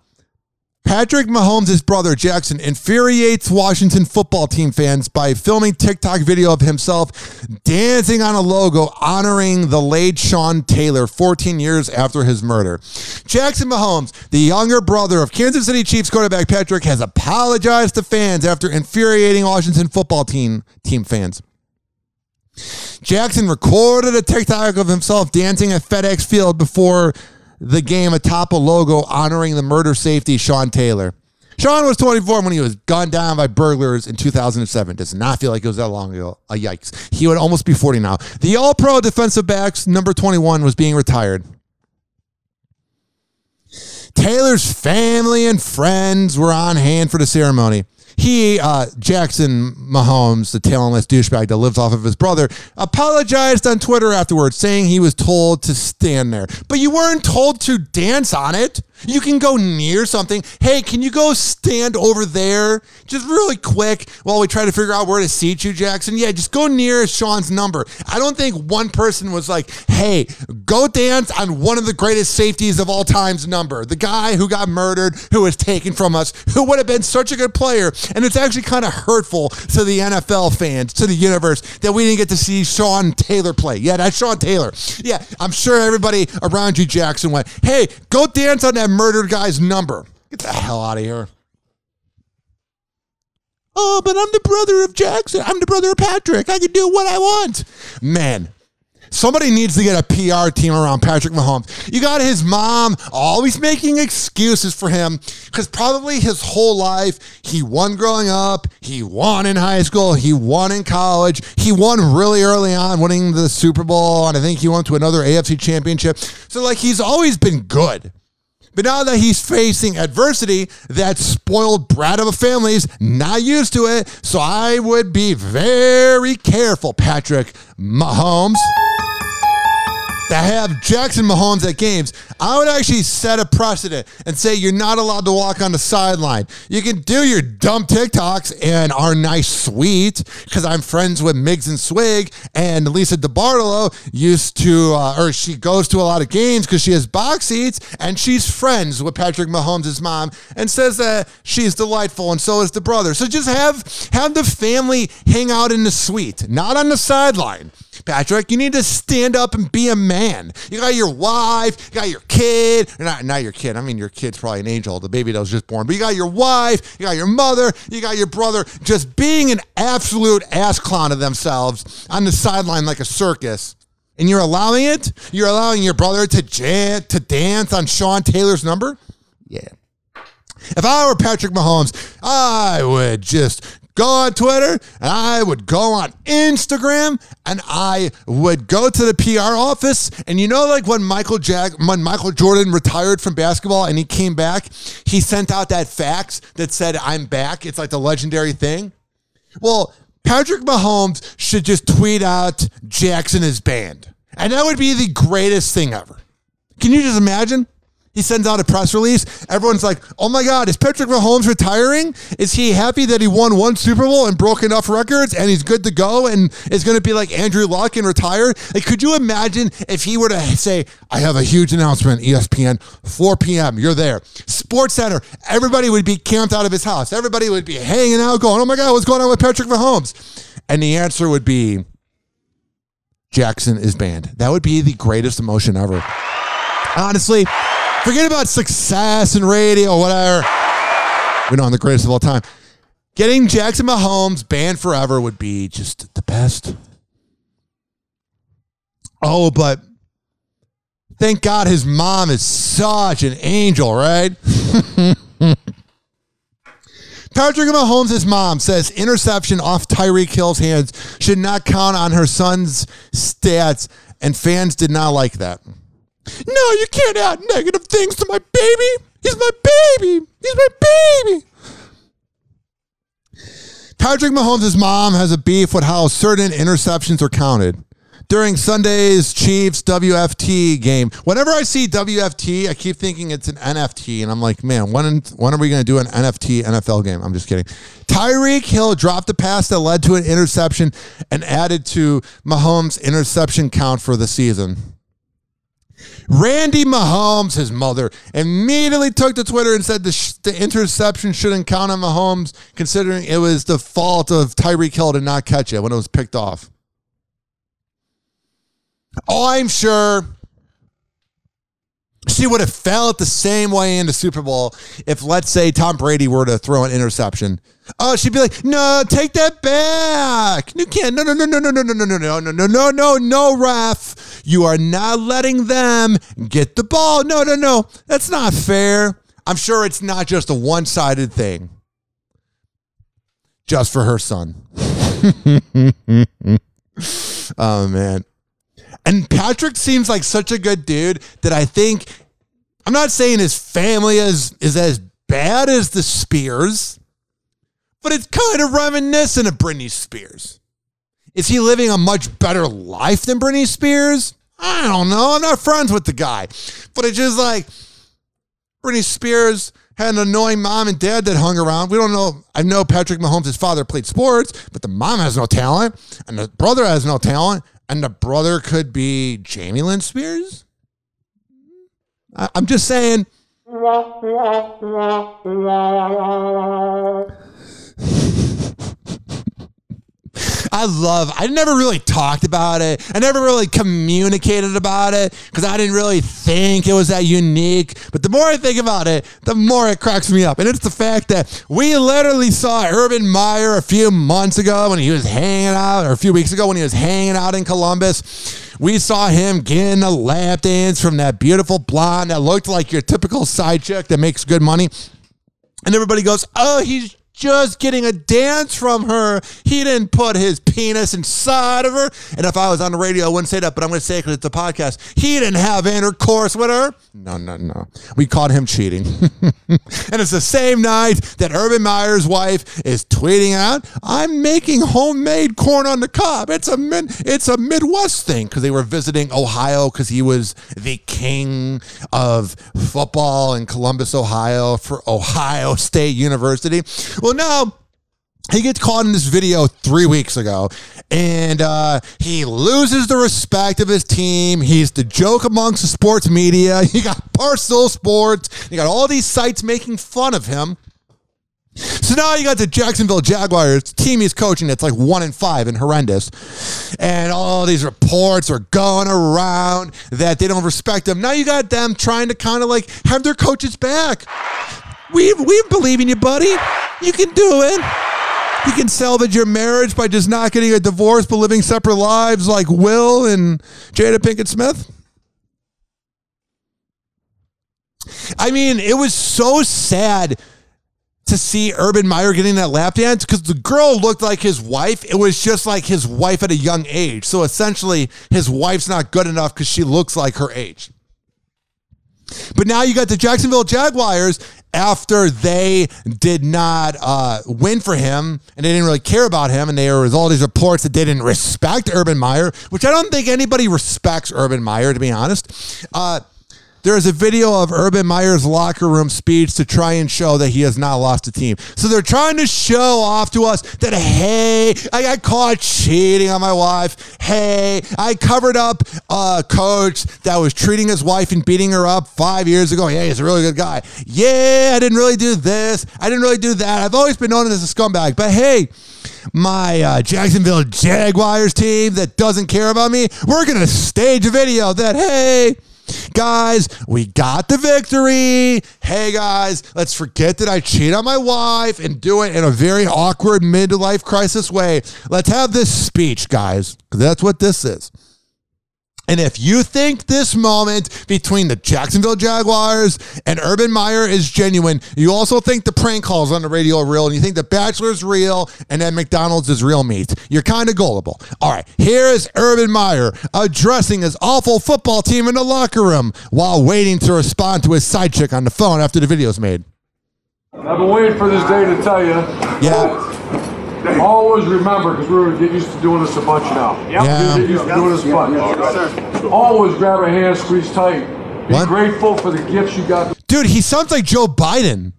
Speaker 7: Patrick Mahomes' brother Jackson infuriates Washington football team fans by filming TikTok video of himself dancing on a logo honoring the late Sean Taylor 14 years after his murder. Jackson Mahomes, the younger brother of Kansas City Chiefs quarterback Patrick, has apologized to fans after infuriating Washington football team team fans. Jackson recorded a TikTok of himself dancing at FedEx Field before the game atop a logo honoring the murder safety Sean Taylor. Sean was 24 when he was gunned down by burglars in 2007. Does not feel like it was that long ago. A yikes. He would almost be 40 now. The All Pro defensive backs, number 21, was being retired. Taylor's family and friends were on hand for the ceremony. He, uh, Jackson Mahomes, the talentless douchebag that lives off of his brother, apologized on Twitter afterwards, saying he was told to stand there. But you weren't told to dance on it. You can go near something. Hey, can you go stand over there? Just really quick while we try to figure out where to seat you, Jackson. Yeah, just go near Sean's number. I don't think one person was like, hey, go dance on one of the greatest safeties of all time's number. The guy who got murdered, who was taken from us, who would have been such a good player. And it's actually kind of hurtful to the NFL fans, to the universe, that we didn't get to see Sean Taylor play. Yeah, that's Sean Taylor. Yeah, I'm sure everybody around you, Jackson, went, hey, go dance on that murdered guy's number. Get the hell out of here. Oh, but I'm the brother of Jackson. I'm the brother of Patrick. I can do what I want. Man, Somebody needs to get a PR team around Patrick Mahomes. You got his mom always making excuses for him because probably his whole life he won growing up, he won in high school, he won in college, he won really early on, winning the Super Bowl, and I think he went to another AFC championship. So, like, he's always been good. But now that he's facing adversity, that spoiled brat of a family's not used to it. So I would be very careful, Patrick Mahomes to have Jackson Mahomes at games, I would actually set a precedent and say you're not allowed to walk on the sideline. You can do your dumb TikToks and our nice suite because I'm friends with Miggs and Swig and Lisa DeBartolo used to, uh, or she goes to a lot of games because she has box seats and she's friends with Patrick Mahomes' mom and says that she's delightful and so is the brother. So just have have the family hang out in the suite, not on the sideline. Patrick. You need to stand up and be a man. You got your wife, you got your kid, not, not your kid. I mean, your kid's probably an angel, the baby that was just born, but you got your wife, you got your mother, you got your brother, just being an absolute ass clown of themselves on the sideline like a circus. And you're allowing it? You're allowing your brother to jan- to dance on Sean Taylor's number? Yeah. If I were Patrick Mahomes, I would just go on Twitter and I would go on Instagram and I would go to the PR office. And you know, like when Michael Jack, when Michael Jordan retired from basketball and he came back, he sent out that fax that said, I'm back. It's like the legendary thing. Well, Patrick Mahomes should just tweet out Jackson is banned. And that would be the greatest thing ever. Can you just imagine? He sends out a press release. Everyone's like, "Oh my God, is Patrick Mahomes retiring? Is he happy that he won one Super Bowl and broke enough records and he's good to go and is going to be like Andrew Luck and retire?" Like, could you imagine if he were to say, "I have a huge announcement, ESPN, 4 p.m. You're there, SportsCenter." Everybody would be camped out of his house. Everybody would be hanging out, going, "Oh my God, what's going on with Patrick Mahomes?" And the answer would be, Jackson is banned. That would be the greatest emotion ever. Honestly, forget about success and radio, whatever. We know I'm the greatest of all time. Getting Jackson Mahomes banned forever would be just the best. Oh, but thank God his mom is such an angel, right? *laughs* Patrick Mahomes' mom says interception off Tyreek Hill's hands should not count on her son's stats, and fans did not like that. No, you can't add negative things to my baby. He's my baby. He's my baby. Patrick Mahomes' mom has a beef with how certain interceptions are counted. During Sunday's Chiefs WFT game, whenever I see WFT, I keep thinking it's an NFT, and I'm like, man, when when are we going to do an NFT NFL game? I'm just kidding. Tyreek Hill dropped a pass that led to an interception and added to Mahomes' interception count for the season. Randi Mahomes, his mother, immediately took to Twitter and said the, sh- the interception shouldn't count on Mahomes, considering it was the fault of Tyreek Hill to not catch it when it was picked off. Oh, I'm sure she would have felt the same way in the Super Bowl if, let's say, Tom Brady were to throw an interception. Oh, she'd be like, "No, take that back. You can't. No, no, no, no, no, no, no, no, no, no, no, no, no, no, no, ref. You are not letting them get the ball. No, no, no. That's not fair. I'm sure it's not just a one-sided thing. Just for her son. oh man. And Patrick seems like such a good dude that I think I'm not saying his family is is as bad as the Spears, but it's kind of reminiscent of Britney Spears. Is he living a much better life than Britney Spears? I don't know. I'm not friends with the guy. But it's just like Britney Spears had an annoying mom and dad that hung around. We don't know. I know Patrick Mahomes' father played sports, but the mom has no talent, and the brother has no talent, and the brother could be Jamie Lynn Spears. I- I'm just saying. *laughs* I love. I never really talked about it. I never really communicated about it because I didn't really think it was that unique. But the more I think about it, the more it cracks me up. And it's the fact that we literally saw Urban Meyer a few months ago when he was hanging out, or a few weeks ago when he was hanging out in Columbus. We saw him getting a lap dance from that beautiful blonde that looked like your typical side chick that makes good money. And everybody goes, "Oh, he's just getting a dance from her. He didn't put his penis inside of her. And if I was on the radio, I wouldn't say that, but I'm going to say it because it's a podcast. He didn't have intercourse with her. No, no, no. We caught him cheating. *laughs* and it's the same night that Urban Meyer's wife is tweeting out, "I'm making homemade corn on the cob." It's a mid, it's a Midwest thing because they were visiting Ohio because he was the king of football in Columbus, Ohio for Ohio State University. Now he gets caught in this video three weeks ago and uh, he loses the respect of his team he's the joke amongst the sports media *laughs* you got Barstool Sports you got all these sites making fun of him so now you got the Jacksonville Jaguars team he's coaching that's like one in five and horrendous. And all these reports are going around that they don't respect him. Now you got them trying to kind of like have their coaches back. We we believe in you, buddy. You can do it. You can salvage your marriage by just not getting a divorce but living separate lives like Will and Jada Pinkett Smith. I mean, it was so sad to see Urban Meyer getting that lap dance because the girl looked like his wife. It was just like his wife at a young age. So essentially, his wife's not good enough because she looks like her age. But now you got the Jacksonville Jaguars after they did not uh, win for him and they didn't really care about him. And there was all these reports that they didn't respect Urban Meyer, which I don't think anybody respects Urban Meyer, to be honest. Uh, there is a video of Urban Meyer's locker room speech to try and show that he has not lost a team. So they're trying to show off to us that, hey, I got caught cheating on my wife. Hey, I covered up a coach that was treating his wife and beating her up five years ago. Yeah, he's a really good guy. Yeah, I didn't really do this. I didn't really do that. I've always been known as a scumbag. But hey, my uh, Jacksonville Jaguars team that doesn't care about me, we're going to stage a video that, hey, guys, we got the victory. Hey, guys, let's forget that I cheat on my wife and do it in a very awkward midlife crisis way. Let's have this speech, guys, that's what this is. And if you think this moment between the Jacksonville Jaguars and Urban Meyer is genuine, you also think the prank calls on the radio are real, and you think the Bachelor's real, and that McDonald's is real meat. You're kind of gullible. All right, here is Urban Meyer addressing his awful football team in the locker room while waiting to respond to his side chick on the phone after the video's made.
Speaker 18: I've been waiting for this day to tell you.
Speaker 7: Yeah.
Speaker 18: Always remember, because we're gonna get used to doing this a bunch now.
Speaker 7: Yeah.
Speaker 18: We're get used to doing this a bunch. Always grab a hand, squeeze tight. Be
Speaker 7: What?
Speaker 18: grateful for the gifts you got.
Speaker 7: Dude, he sounds like Joe Biden.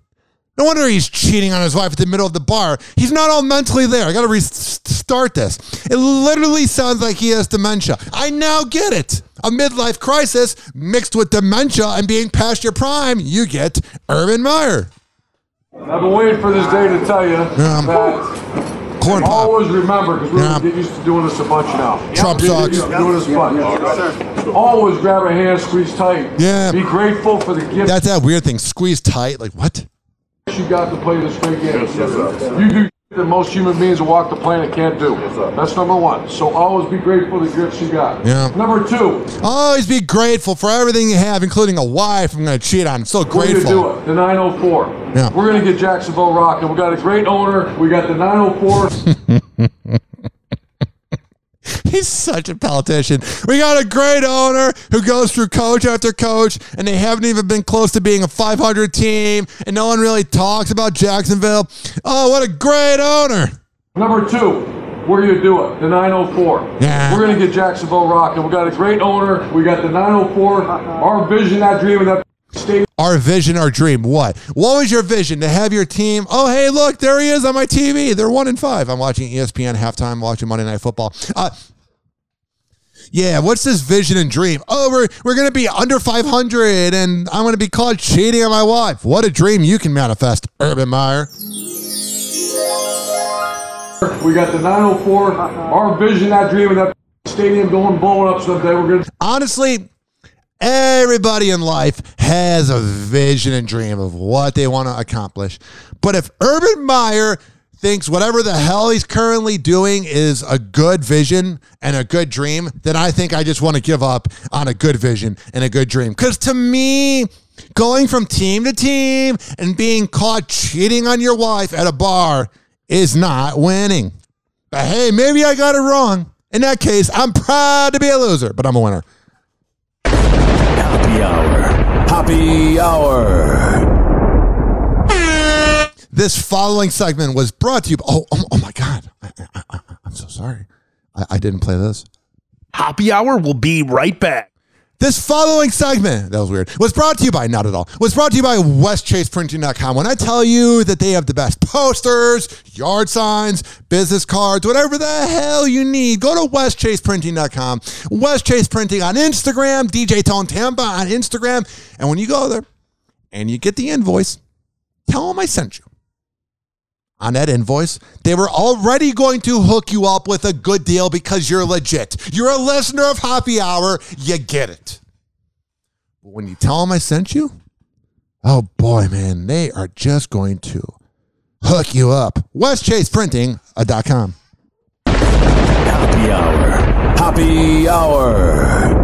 Speaker 7: No wonder he's cheating on his wife at the middle of the bar. He's not all mentally there. I got to restart this. It literally sounds like he has dementia. I now get it. A midlife crisis mixed with dementia and being past your prime, you get Urban Meyer.
Speaker 18: I've been waiting for this day to tell you
Speaker 7: Yeah.
Speaker 18: that.
Speaker 7: Corn pop.
Speaker 18: Always remember, because we're
Speaker 7: Yeah.
Speaker 18: get used to doing this a bunch now.
Speaker 7: Trump
Speaker 18: We're
Speaker 7: sucks.
Speaker 18: get doing this a bunch. Always grab a hand, squeeze tight.
Speaker 7: Yeah.
Speaker 18: Be grateful for the gift.
Speaker 7: That's that weird thing. Squeeze tight. Like, what?
Speaker 18: you got to play this great game. You do that most human beings who walk the planet can't do. That's number one. So always be grateful for the gifts you got.
Speaker 7: Yeah.
Speaker 18: Number two,
Speaker 7: Always be grateful for everything you have, including a wife I'm going to cheat on. I'm so
Speaker 18: we're going to
Speaker 7: grateful.
Speaker 18: do it. The 904.
Speaker 7: Yeah.
Speaker 18: We're going to get Jacksonville rocking. We got a great owner. We got the 904. *laughs* *laughs*
Speaker 7: He's such a politician. We got a great owner who goes through coach after coach, and they haven't even been close to being a 500 team, and no one really talks about Jacksonville. Oh, what a great owner.
Speaker 18: Number two, we're going to do it. The 904.
Speaker 7: Yeah.
Speaker 18: We're going to get Jacksonville rocking. We got a great owner. We got the 904. Our vision, that dream, and that.
Speaker 7: Our vision, our dream. What? What was your vision? To have your team? Oh, hey, look, there he is on my TV. They're one in five. I'm watching ESPN halftime, watching Monday Night Football. Uh, yeah, what's this vision and dream? Oh, we're, we're going to be under 500 and I'm going to be caught cheating on my wife. What a dream you can manifest, Urban Meyer.
Speaker 18: We got the 904. Our vision, that dream, and that stadium going blowing up someday. We're going to.
Speaker 7: honestly, everybody in life has a vision and dream of what they want to accomplish. But if Urban Meyer thinks whatever the hell he's currently doing is a good vision and a good dream, then I think I just want to give up on a good vision and a good dream. Because to me, going from team to team and being caught cheating on your wife at a bar is not winning. But hey, maybe I got it wrong. In that case, I'm proud to be a loser, but I'm a winner.
Speaker 14: Happy hour. Happy hour.
Speaker 7: This following segment was brought to you. Oh, oh, oh my God. I, I, I, I'm so sorry. I, I didn't play this.
Speaker 8: Happy hour will be right back.
Speaker 7: This following segment, that was weird, was brought to you by, not at all, was brought to you by westchaseprinting.com. When I tell you that they have the best posters, yard signs, business cards, whatever the hell you need, go to westchaseprinting.com. West Chase Printing on Instagram, DJ Tone Tampa on Instagram. And when you go there and you get the invoice, tell them I sent you. On that invoice, they were already going to hook you up with a good deal because you're legit. You're a listener of Happy Hour. You get it. But when you tell them I sent you, oh boy, man, they are just going to hook you up. WestChasePrinting.com.
Speaker 14: Happy hour. Happy hour.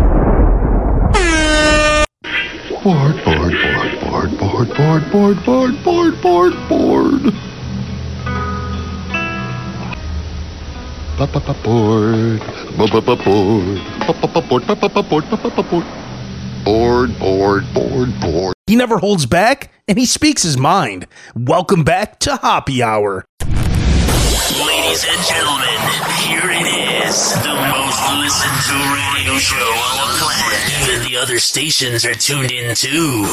Speaker 9: Board, board, board, board, board, board, board, board, board, board, board. Board, board, board, board.
Speaker 8: He never holds back and he speaks his mind. Welcome back to Happy Hour.
Speaker 6: Ladies and gentlemen, here it is, the most listened to radio radio show on the planet. Even the other stations are tuned in too.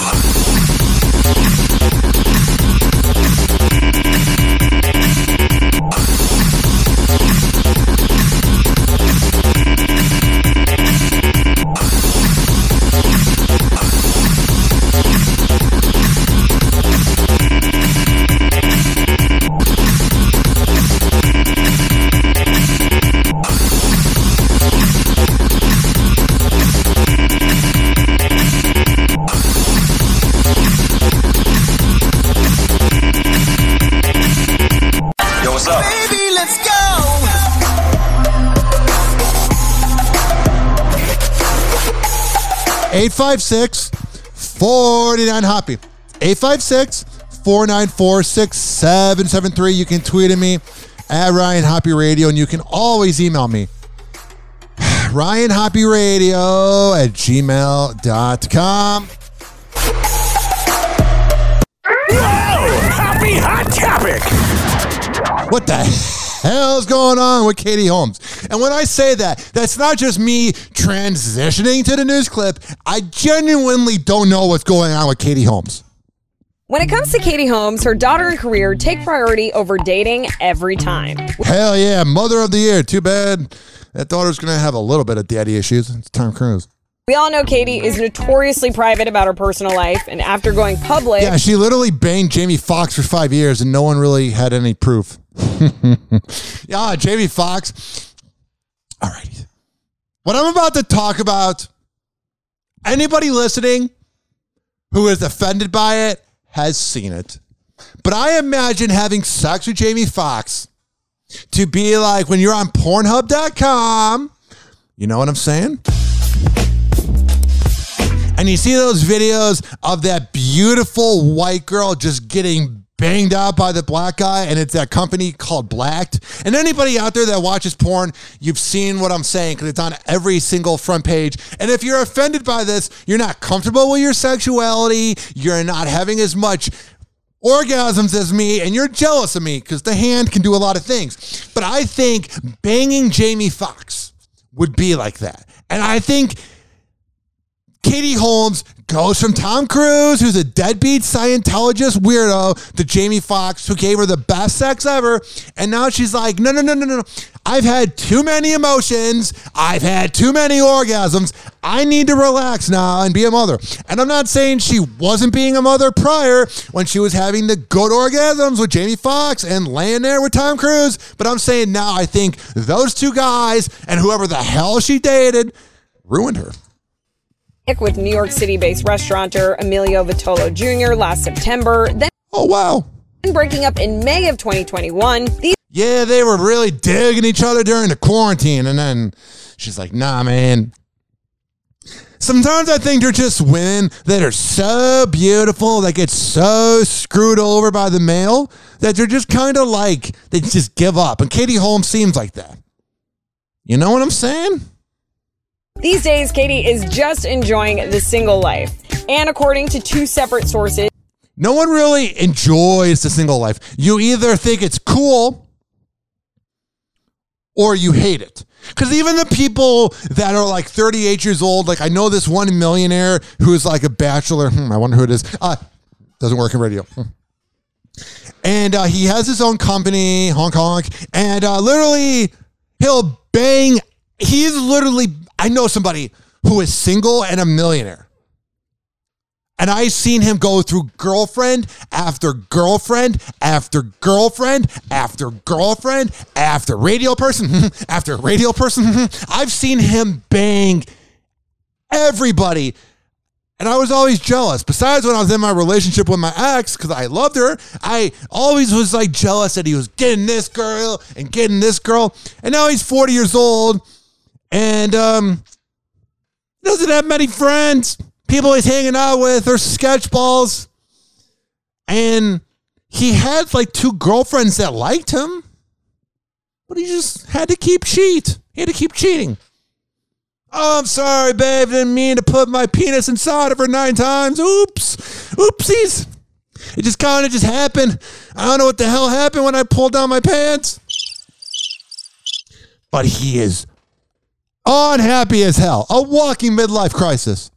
Speaker 7: 856 49 Hoppy. 856 494 6773. You can tweet at me at Ryan Hoppy Radio and you can always email me. *sighs* Ryan Hoppy Radio at gmail.com.
Speaker 5: Happy Hot Topic!
Speaker 7: What the *laughs* hell's going on with Katie Holmes? And when I say that, that's not just me transitioning to the news clip. I genuinely don't know what's going on with Katie Holmes.
Speaker 19: When it comes to Katie Holmes, her daughter and career take priority over dating every time.
Speaker 7: Hell yeah, mother of the year. Too bad that daughter's going to have a little bit of daddy issues. It's Tom Cruise.
Speaker 19: We all know Katie is notoriously private about her personal life, and after going public,
Speaker 7: Yeah, she literally banged Jamie Foxx for five years and no one really had any proof. *laughs* yeah, Jamie Foxx. All right. What I'm about to talk about, anybody listening who is offended by it has seen it. But I imagine having sex with Jamie Foxx to be like when you're on Pornhub.com. You know what I'm saying? And you see those videos of that beautiful white girl just getting banged out by the black guy, and it's that company called Blacked. And anybody out there that watches porn, you've seen what I'm saying because it's on every single front page. And if you're offended by this, you're not comfortable with your sexuality, you're not having as much orgasms as me, and you're jealous of me because the hand can do a lot of things. But I think banging Jamie Foxx would be like that. And I think Katie Holmes goes from Tom Cruise, who's a deadbeat Scientologist weirdo, to Jamie Foxx, who gave her the best sex ever. And now she's like, no, no, no, no, no. I've had too many emotions. I've had too many orgasms. I need to relax now and be a mother. And I'm not saying she wasn't being a mother prior when she was having the good orgasms with Jamie Foxx and laying there with Tom Cruise. But I'm saying now I think those two guys and whoever the hell she dated ruined her.
Speaker 19: With New York City based restaurateur Emilio Vitolo Jr. last September, then
Speaker 7: Oh, wow.
Speaker 19: breaking up in May of 2021. These
Speaker 7: Yeah, they were really digging each other during the quarantine. And then she's like, nah, man. Sometimes I think they're just women that are so beautiful, that get so screwed over by the male, that they're just kind of like, they just give up. And Katie Holmes seems like that. You know what I'm saying?
Speaker 19: These days, Katie is just enjoying the single life. And according to two separate sources,
Speaker 7: No one really enjoys the single life. You either think it's cool or you hate it. Because even the people that are like 38 years old, like I know this one millionaire who's like a bachelor. Hmm, I wonder who it is. Uh, doesn't work in radio. Hmm. And uh, he has his own company, Hong Kong, and uh, literally he'll bang. He's literally, I know somebody who is single and a millionaire. And I've seen him go through girlfriend after girlfriend after girlfriend after girlfriend after radio person *laughs* after radio person. *laughs* I've seen him bang everybody. And I was always jealous. Besides, when I was in my relationship with my ex, because I loved her, I always was like jealous that he was getting this girl and getting this girl. And now he's 40 years old and um, doesn't have many friends people he's hanging out with are sketchballs. And he had like two girlfriends that liked him, but he just had to keep cheat. He had to keep cheating. Oh, I'm sorry, babe. Didn't mean to put my penis inside of her nine times. Oops. Oopsies. It just kind of just happened. I don't know what the hell happened when I pulled down my pants. But he is unhappy as hell, a walking midlife crisis.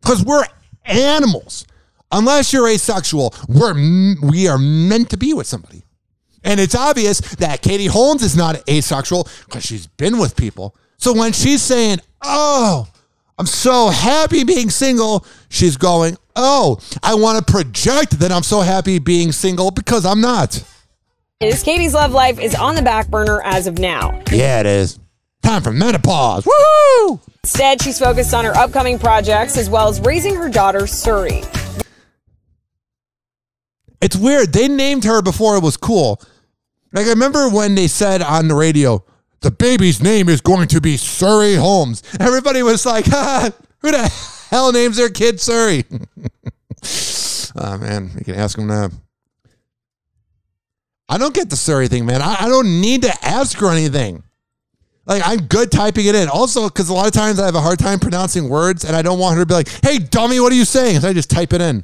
Speaker 7: Because we're animals. Unless you're asexual, we're we are meant to be with somebody. And it's obvious that Katie Holmes is not asexual because she's been with people. So when she's saying, "Oh, I'm so happy being single," she's going, "Oh, I want to project that I'm so happy being single because I'm not."
Speaker 19: Is Katie's love life is on the back burner as of now.
Speaker 7: Yeah, it is. Time for menopause. Woohoo!
Speaker 19: Instead, she's focused on her upcoming projects as well as raising her daughter, Suri.
Speaker 7: It's weird. They named her before it was cool. Like I remember when they said on the radio, the baby's name is going to be Suri Holmes. Everybody was like, *laughs* ah, who the hell names their kid Suri? oh *laughs* man, you can ask them that. I don't get the Suri thing, man. I, I don't need to ask her anything. Like I'm good typing it in. Also, because a lot of times I have a hard time pronouncing words, and I don't want her to be like, "Hey, dummy, what are you saying?" So I just type it in.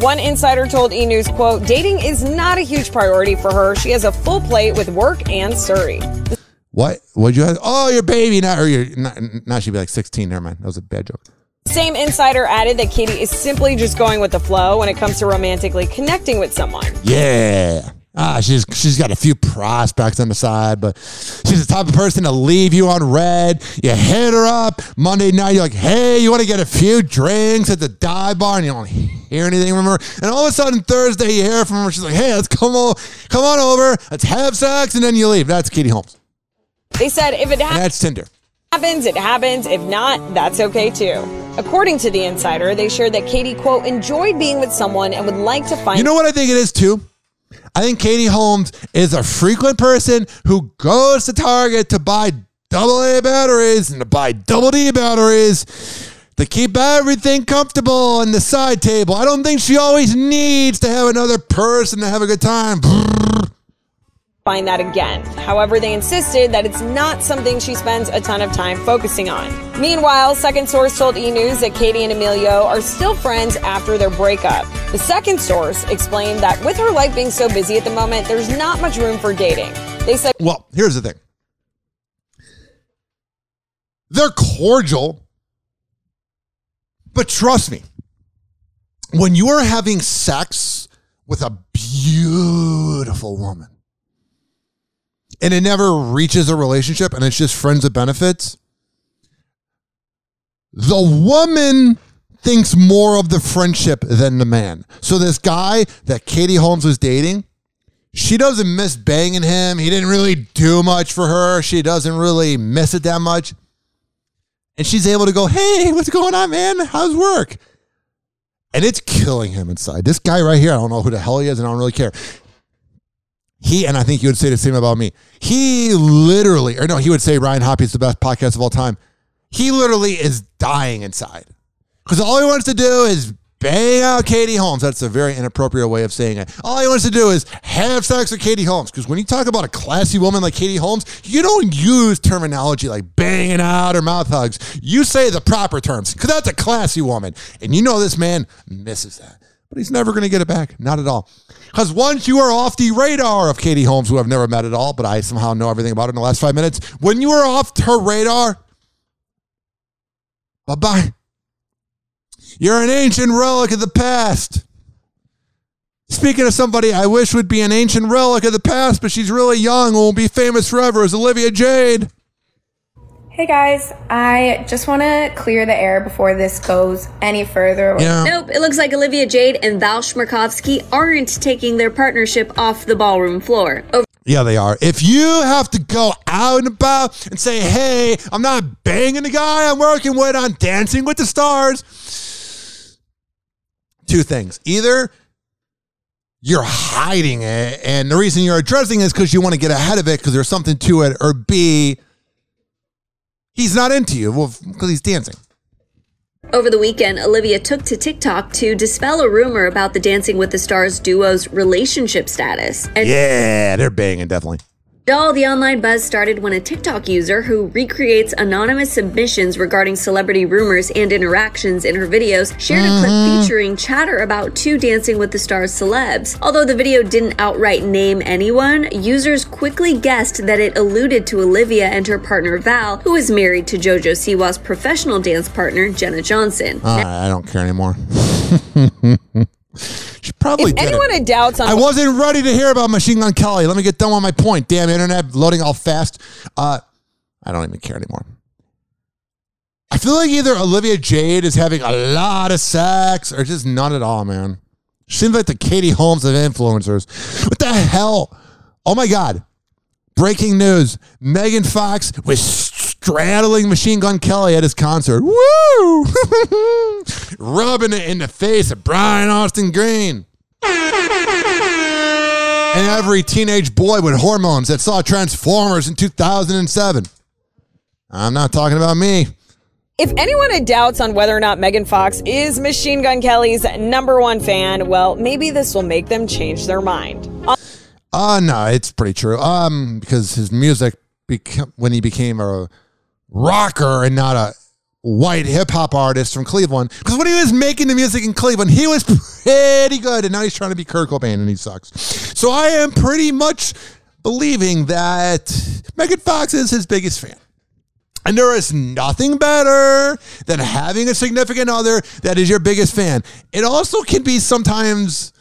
Speaker 19: One insider told E! News, quote, dating is not a huge priority for her. She has a full plate with work and Suri.
Speaker 7: What? What'd you have? Oh, your baby. Now, or your not, now she'd be like 16. Never mind. That was a bad joke.
Speaker 19: Same insider added that Katie is simply just going with the flow when it comes to romantically connecting with someone.
Speaker 7: Yeah. Ah, she's she's got a few prospects on the side, but she's the type of person to leave you on read. You hit her up Monday night. You're like, hey, you want to get a few drinks at the dive bar, and you don't hear anything from her. And all of a sudden Thursday, you hear from her. She's like, hey, let's come on, come on over. Let's have sex, and then you leave. That's Katie Holmes.
Speaker 19: They said if it ha-
Speaker 7: that's Tinder.
Speaker 19: happens, it happens. If not, that's okay too. According to the insider, they shared that Katie, quote, enjoyed being with someone and would like to find
Speaker 7: You know what I think it is too? I think Katie Holmes is a frequent person who goes to Target to buy double A batteries and to buy double D batteries to keep everything comfortable on the side table. I don't think she always needs to have another person to have a good time.
Speaker 19: Find that again. However, they insisted that it's not something she spends a ton of time focusing on. Meanwhile, second source told E! News that Katie and Emilio are still friends after their breakup. The second source explained that with her life being so busy at the moment, there's not much room for dating. They said,
Speaker 7: Well, here's the thing. They're cordial, but trust me, when you are having sex with a beautiful woman and it never reaches a relationship and it's just friends with benefits, the woman thinks more of the friendship than the man. So this guy that Katie Holmes was dating, she doesn't miss banging him. He didn't really do much for her. She doesn't really miss it that much. And she's able to go, hey, what's going on, man? How's work? And it's killing him inside. This guy right here, I don't know who the hell he is, and I don't really care. He, and I think you would say the same about me. He literally, or no, he would say Ryan Hoppy is the best podcast of all time. He literally is dying inside. Because all he wants to do is bang out Katie Holmes. That's a very inappropriate way of saying it. All he wants to do is have sex with Katie Holmes. Because when you talk about a classy woman like Katie Holmes, you don't use terminology like banging out or mouth hugs. You say the proper terms because that's a classy woman. And you know this man misses that. But he's never going to get it back. Not at all. Because once you are off the radar of Katie Holmes, who I've never met at all, but I somehow know everything about her in the last five minutes, when you are off her radar, bye bye. You're an ancient relic of the past. Speaking of somebody I wish would be an ancient relic of the past, but she's really young and will be famous forever, is Olivia Jade.
Speaker 20: Hey guys, I just want to clear the air before this goes any further.
Speaker 11: Nope, it looks like Olivia Jade and Val Chmerkovskiy aren't taking their partnership off the ballroom floor. Over-
Speaker 7: Yeah, they are. If you have to go out and about and say, hey, I'm not banging the guy I'm working with on Dancing with the Stars, two things. Either you're hiding it, and the reason you're addressing it is because you want to get ahead of it because there's something to it, or B, he's not into you well, because he's dancing.
Speaker 11: Over the weekend, Olivia took to TikTok to dispel a rumor about the Dancing with the Stars duo's relationship status. And
Speaker 7: Yeah, they're banging, definitely.
Speaker 11: All the online buzz started when a TikTok user who recreates anonymous submissions regarding celebrity rumors and interactions in her videos shared a clip mm-hmm. featuring chatter about two Dancing with the Stars celebs. Although the video didn't outright name anyone, users quickly guessed that it alluded to Olivia and her partner Val, who is married to JoJo Siwa's professional dance partner Jenna Johnson.
Speaker 7: Right, I don't care anymore. *laughs* she probably
Speaker 19: If
Speaker 7: did it.
Speaker 19: anyone had doubts on
Speaker 7: I wasn't ready to hear about Machine Gun Kelly. Let me get done with my point. Damn internet loading all fast. Uh, I don't even care anymore. I feel like either Olivia Jade is having a lot of sex or just none at all, man. She seems like the Katie Holmes of influencers. What the hell? Oh my God. Breaking news Megan Fox was straddling Machine Gun Kelly at his concert. Woo! *laughs* Rubbing it in the face of Brian Austin Green. And every teenage boy with hormones that saw Transformers in 2007. I'm not talking about me.
Speaker 19: If anyone had doubts on whether or not Megan Fox is Machine Gun Kelly's number one fan, well, maybe this will make them change their mind.
Speaker 7: Uh no, it's pretty true. Um, because his music became when he became a rocker and not a white hip hop artist from Cleveland. Because when he was making the music in Cleveland, he was pretty good, and now he's trying to be Kurt Cobain and he sucks. So I am pretty much believing that Megan Fox is his biggest fan. And there is nothing better than having a significant other that is your biggest fan. It also can be sometimes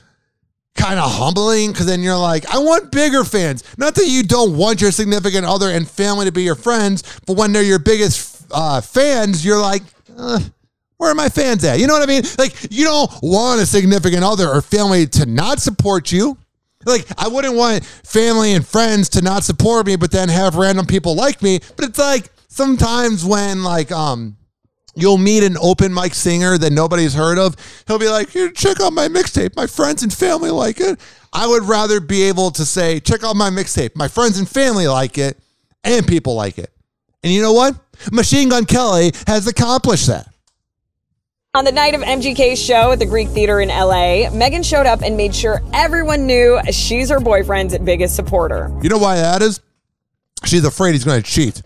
Speaker 7: kind of humbling because then you're like, I want bigger fans. Not that you don't want your significant other and family to be your friends, but when they're your biggest uh, fans, you're like, uh, where are my fans at? You know what I mean? Like, you don't want a significant other or family to not support you. Like, I wouldn't want family and friends to not support me, but then have random people like me. But it's like sometimes when, like, um, you'll meet an open mic singer that nobody's heard of. He'll be like, Here, check out my mixtape. My friends and family like it. I would rather be able to say, check out my mixtape. My friends and family like it, and people like it. And you know what? Machine Gun Kelly has accomplished that.
Speaker 19: On the night of MGK's show at the Greek Theater in LA, Megan showed up and made sure everyone knew she's her boyfriend's biggest supporter.
Speaker 7: You know why that is? She's afraid he's going to cheat.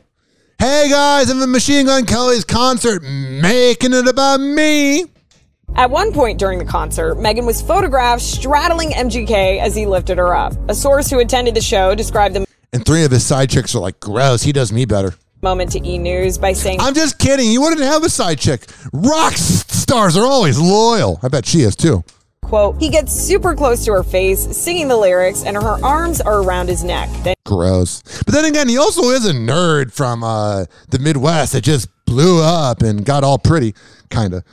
Speaker 7: Hey guys, I'm at Machine Gun Kelly's concert, making it about me.
Speaker 19: At one point during the concert, Megan was photographed straddling MGK as he lifted her up. A source who attended the show described the
Speaker 7: And three of his side chicks are like, gross, he does me better.
Speaker 19: moment to E! News by saying,
Speaker 7: I'm just kidding. You wouldn't have a side chick. Rock s- stars are always loyal. I bet she is too.
Speaker 19: Quote, he gets super close to her face, singing the lyrics, and her arms are around his neck. Then
Speaker 7: Gross. But then again, he also is a nerd from uh, the Midwest that just blew up and got all pretty, kind of.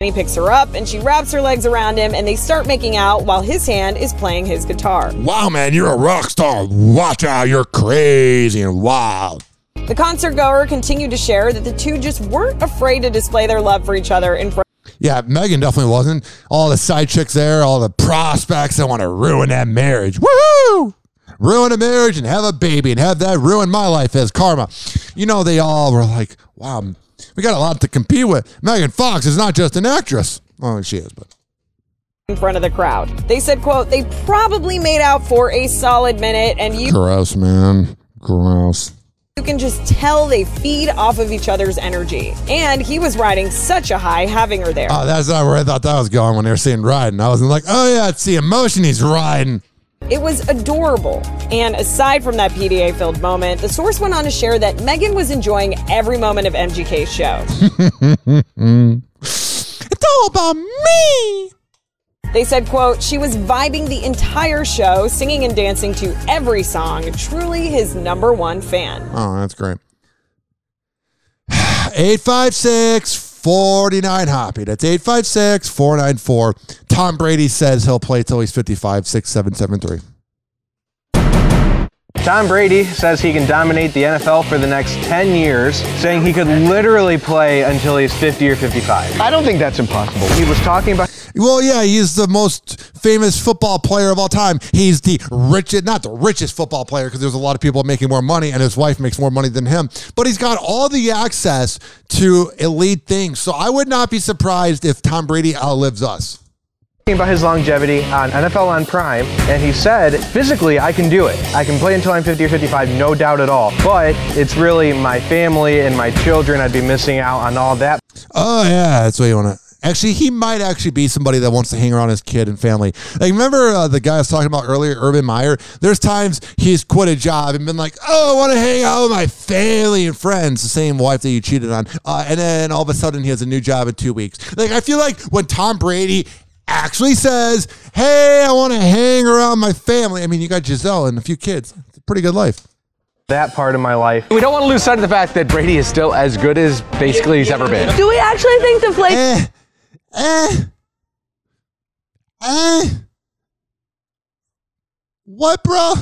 Speaker 19: he picks her up and she wraps her legs around him and they start making out while his hand is playing his guitar.
Speaker 7: Wow, man, you're a rock star. Watch out, you're crazy and wild.
Speaker 19: The concert goer continued to share that the two just weren't afraid to display their love for each other in front
Speaker 7: Yeah, Megan definitely wasn't. All the side chicks there, all the prospects that want to ruin that marriage. Woo! Ruin a marriage and have a baby and have that ruin my life as karma. You know, they all were like, wow, we got a lot to compete with. Megan Fox is not just an actress. Well, she is, but.
Speaker 19: in front of the crowd. They said, quote, they probably made out for a solid minute and you
Speaker 7: Gross, man. Gross.
Speaker 19: You can just tell they feed off of each other's energy. And he was riding such a high having her there.
Speaker 7: Oh, that's not where I thought that was going when they were saying riding. I was like, oh, yeah, it's the emotion he's riding.
Speaker 19: It was adorable. And aside from that PDA filled moment, the source went on to share that Megan was enjoying every moment of MGK's show. *laughs*
Speaker 7: it's all about me.
Speaker 19: They said, quote, she was vibing the entire show, singing and dancing to every song, truly his number one fan.
Speaker 7: Oh, that's great. 856 49 Hoppy. That's 856 494. Tom Brady says he'll play till he's 55, 6773.
Speaker 21: Tom Brady says he can dominate the NFL for the next 10 years, saying he could literally play until he's 50 or 55. I don't think that's impossible. He was talking about.
Speaker 7: Well, yeah, he's the most famous football player of all time. He's the richest, not the richest football player, because there's a lot of people making more money, and his wife makes more money than him. But he's got all the access to elite things. So I would not be surprised if Tom Brady outlives us.
Speaker 21: About his longevity on NFL on Prime, and he said, physically, I can do it. I can play until I'm 50 or 55, no doubt at all. But it's really my family and my children. I'd be missing out on all that.
Speaker 7: Oh yeah, that's what you want to. Actually, he might actually be somebody that wants to hang around his kid and family. Like, remember uh, the guy I was talking about earlier, Urban Meyer? There's times he's quit a job and been like, "Oh, I want to hang out with my family and friends," the same wife that you cheated on, uh, and then all of a sudden he has a new job in two weeks. Like, I feel like when Tom Brady actually says, "Hey, I want to hang around my family," I mean, you got Gisele and a few kids. It's a pretty good life.
Speaker 21: That part of my life.
Speaker 22: We don't want to lose sight of the fact that Brady is still as good as basically he's ever been.
Speaker 23: Do we actually think the flake?
Speaker 7: Eh, eh, eh. What, bro?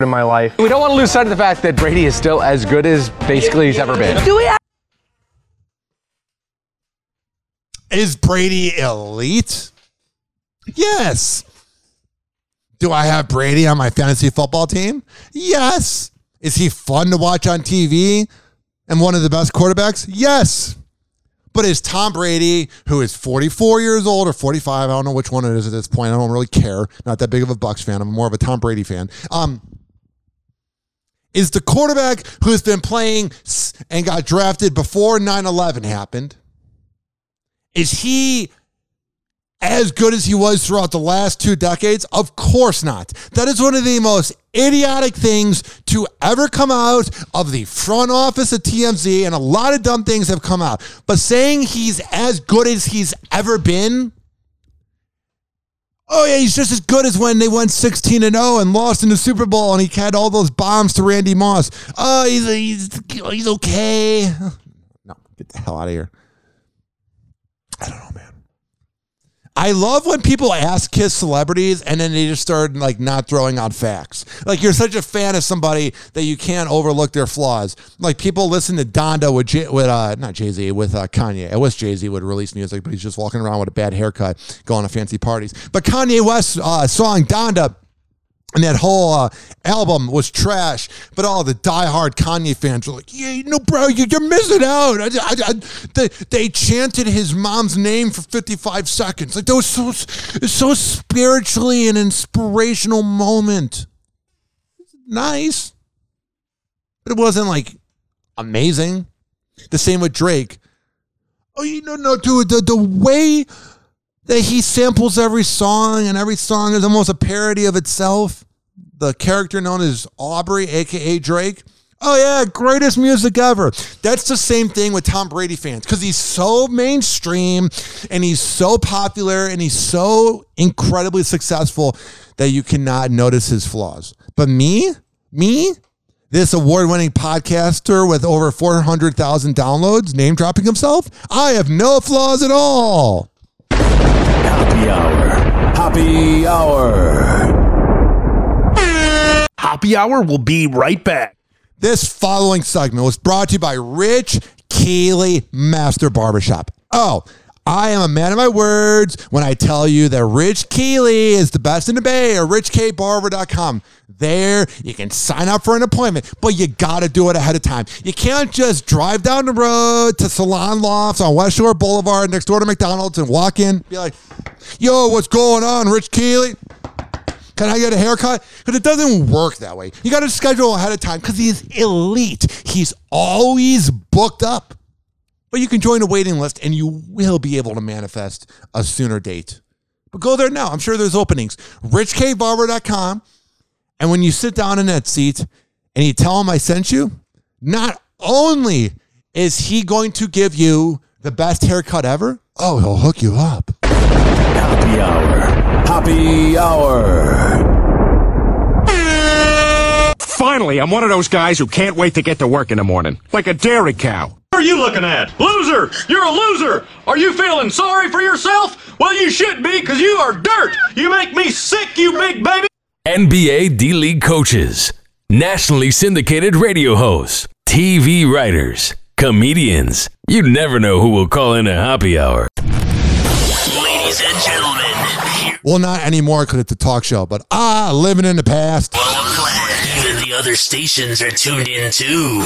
Speaker 21: In my life.
Speaker 22: We don't want to lose sight of the fact that Brady is still as good as basically he's ever been.
Speaker 23: Do we? ac-
Speaker 7: Is Brady elite? Yes. Do I have Brady on my fantasy football team? Yes. Is he fun to watch on TV and one of the best quarterbacks? Yes. But is Tom Brady, who is 44 years old or 45, I don't know which one it is at this point. I don't really care. Not that big of a Bucs fan. I'm more of a Tom Brady fan. Um, is the quarterback who's been playing and got drafted before 9 11 happened? Is he as good as he was throughout the last two decades? Of course not. That is one of the most idiotic things to ever come out of the front office of TMZ, and a lot of dumb things have come out. But saying he's as good as he's ever been. Oh yeah, he's just as good as when they went 16 and 0 and lost in the Super Bowl and he had all those bombs to Randy Moss. Oh, he's he's he's okay. *laughs* No, get the hell out of here. I love when people ask kiss celebrities and then they just start like not throwing out facts. Like you're such a fan of somebody that you can't overlook their flaws. Like people listen to Donda with J- with uh not Jay Z with uh, Kanye. I wish Jay Z would release music, but he's just walking around with a bad haircut, going to fancy parties. But Kanye West's uh, song Donda. And that whole uh, album was trash, but all the diehard Kanye fans were like, "Yeah, know, bro, you, you're missing out." I, I, I, they, they chanted his mom's name for 55 seconds. Like that was so, so spiritually an inspirational moment. Nice, but it wasn't like amazing. The same with Drake. Oh, you know, no, dude, the the way that he samples every song and every song is almost a parody of itself. The character known as Aubrey, aka Drake. Oh yeah, greatest music ever. That's the same thing with Tom Brady fans because he's so mainstream and he's so popular and he's so incredibly successful that you cannot notice his flaws. But me, me, this award-winning podcaster with over 400,000 downloads, name dropping himself, I have no flaws at all.
Speaker 8: Happy hour. Happy hour. Happy hour will be right back.
Speaker 7: This following segment was brought to you by Rich Keeley Master Barbershop. Oh, I am a man of my words when I tell you that Rich Keeley is the best in the Bay or richkbarber.com. There, you can sign up for an appointment, but you got to do it ahead of time. You can't just drive down the road to Salon Lofts on West Shore Boulevard next door to McDonald's and walk in, be like, yo, what's going on, Rich Keeley? Can I get a haircut? Because it doesn't work that way. You got to schedule ahead of time because he's elite. He's always booked up. But you can join a waiting list and you will be able to manifest a sooner date. But go there now. I'm sure there's openings. RichKbarber.com. And when you sit down in that seat and you tell him I sent you, not only is he going to give you the best haircut ever, oh, he'll hook you up.
Speaker 8: Happy hour. Happy hour.
Speaker 5: Finally, I'm one of those guys who can't wait to get to work in the morning. Like a dairy cow.
Speaker 16: What are you looking at? Loser! You're a loser! Are you feeling sorry for yourself? Well, you should be, because you are dirt! You make me sick, you big baby!
Speaker 14: NBA D League coaches, nationally syndicated radio hosts, TV writers, comedians. You never know who will call in a happy hour.
Speaker 6: Ladies and gentlemen,
Speaker 7: Well, not anymore because it's a talk show, but ah, living in the past
Speaker 6: other stations are tuned in too.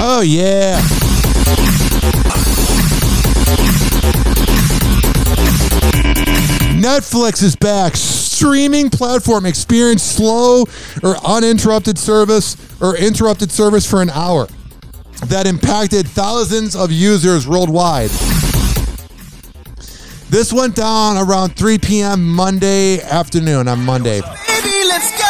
Speaker 7: Oh, yeah. Netflix is back. Streaming platform experience slow or uninterrupted service or interrupted service for an hour that impacted thousands of users worldwide. This went down around 3 p.m. Monday afternoon on Monday.
Speaker 24: Baby, let's go.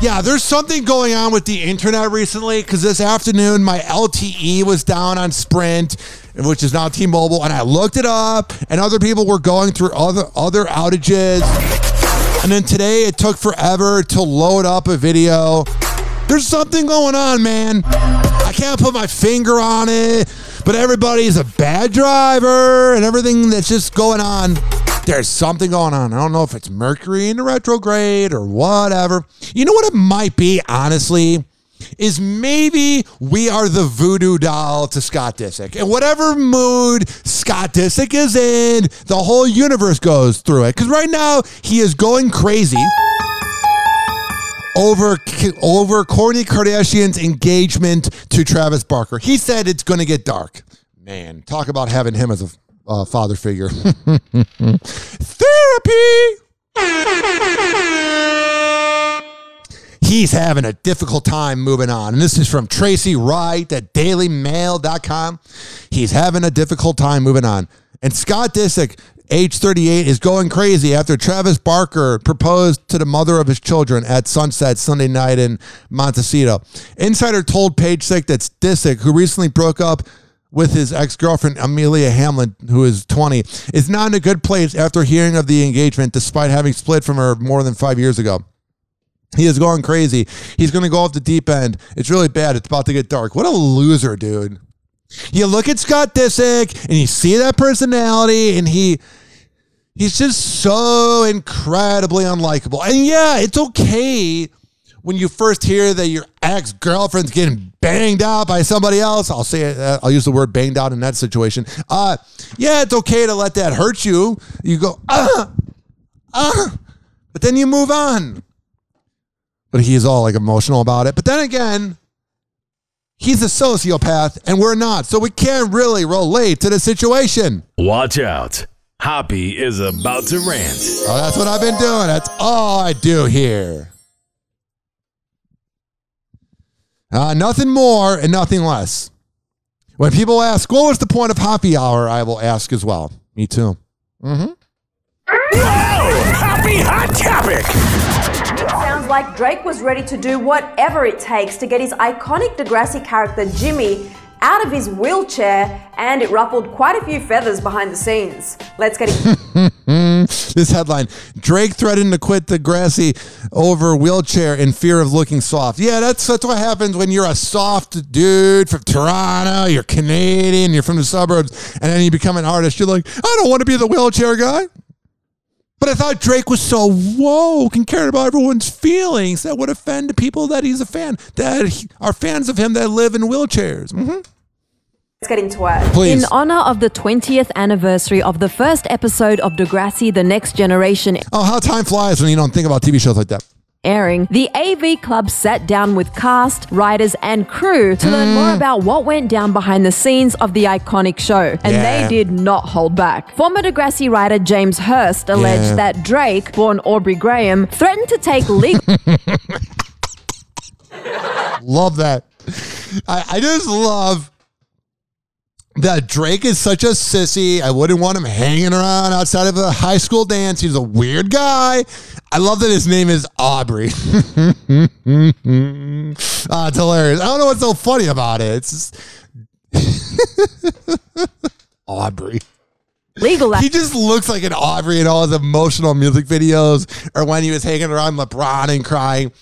Speaker 7: Yeah, there's something going on with the internet recently because this afternoon my LTE was down on Sprint, which is now T-Mobile, and I looked it up, and other people were going through other other outages. And then today it took forever to load up a video. There's something going on, man. I can't put my finger on it, but everybody's a bad driver and everything that's just going on. There's something going on. I don't know if it's Mercury in the retrograde or whatever. You know what it might be, honestly? Is maybe we are the voodoo doll to Scott Disick. And whatever mood Scott Disick is in, the whole universe goes through it. Because right now, he is going crazy over over Kourtney Kardashian's engagement to Travis Barker. He said it's going to get dark. Man, talk about having him as a uh, father figure. *laughs* Therapy. He's having a difficult time moving on. And this is from Tracy Wright at dailymail.com. He's having a difficult time moving on. And Scott Disick, age 38, is going crazy after Travis Barker proposed to the mother of his children at sunset Sunday night in Montecito. Insider told Page Six that Disick, who recently broke up with his ex-girlfriend Amelia Hamlin, who is 20, is not in a good place after hearing of the engagement despite having split from her more than five years ago. He is going crazy. He's going to go off the deep end. It's really bad. It's about to get dark. What a loser, dude. You look at Scott Disick and you see that personality and he he's just so incredibly unlikable. And yeah, it's okay when you first hear that your ex girlfriend's getting banged out by somebody else. I'll say it. uh, I'll use the word banged out in that situation. Uh, yeah, it's okay to let that hurt you. You go ah ah, but then you move on. But he's all like emotional about it. But then again, he's a sociopath and we're not, so we can't really relate to the situation.
Speaker 14: Watch out. Hoppy is about to rant.
Speaker 7: Oh, that's what I've been doing. That's all I do here. Uh, nothing more and nothing less. When people ask, what was the point of happy hour? I will ask as well. Me too. Mm-hmm.
Speaker 24: Happy hot topic.
Speaker 25: Like Drake was ready to do whatever it takes to get his iconic Degrassi character Jimmy out of his wheelchair, and it ruffled quite a few feathers behind the scenes. Let's get it. *laughs*
Speaker 7: this headline Drake threatened to quit Degrassi over wheelchair in fear of looking soft. Yeah, that's that's what happens when you're a soft dude from Toronto, you're Canadian, you're from the suburbs, and then you become an artist. You're like, I don't want to be the wheelchair guy. But I thought Drake was so woke and cared about everyone's feelings that would offend people that he's a fan, that he- are fans of him that live in wheelchairs. Mm-hmm.
Speaker 25: Let's get into it.
Speaker 7: Please.
Speaker 23: In honor of the 20th anniversary of the first episode of Degrassi The Next Generation
Speaker 7: Oh, how time flies when you don't think about TV shows like that.
Speaker 23: Airing, the AV Club sat down with cast, writers, and crew to learn more hmm. about what went down behind the scenes of the iconic show. And
Speaker 26: Yeah.
Speaker 23: they did not hold back. Former Degrassi writer James Hurst alleged
Speaker 7: Yeah.
Speaker 23: that Drake, born Aubrey Graham, threatened to take legal. *laughs*
Speaker 7: Love that. I, I just love that Drake is such a sissy. I wouldn't want him hanging around outside of a high school dance. He's a weird guy. I love that his name is Aubrey. *laughs* Ah, it's hilarious. I don't know what's so funny about it. It's just *laughs* Aubrey.
Speaker 23: Legal.
Speaker 7: He just looks like an Aubrey in all his emotional music videos or when he was hanging around LeBron and crying.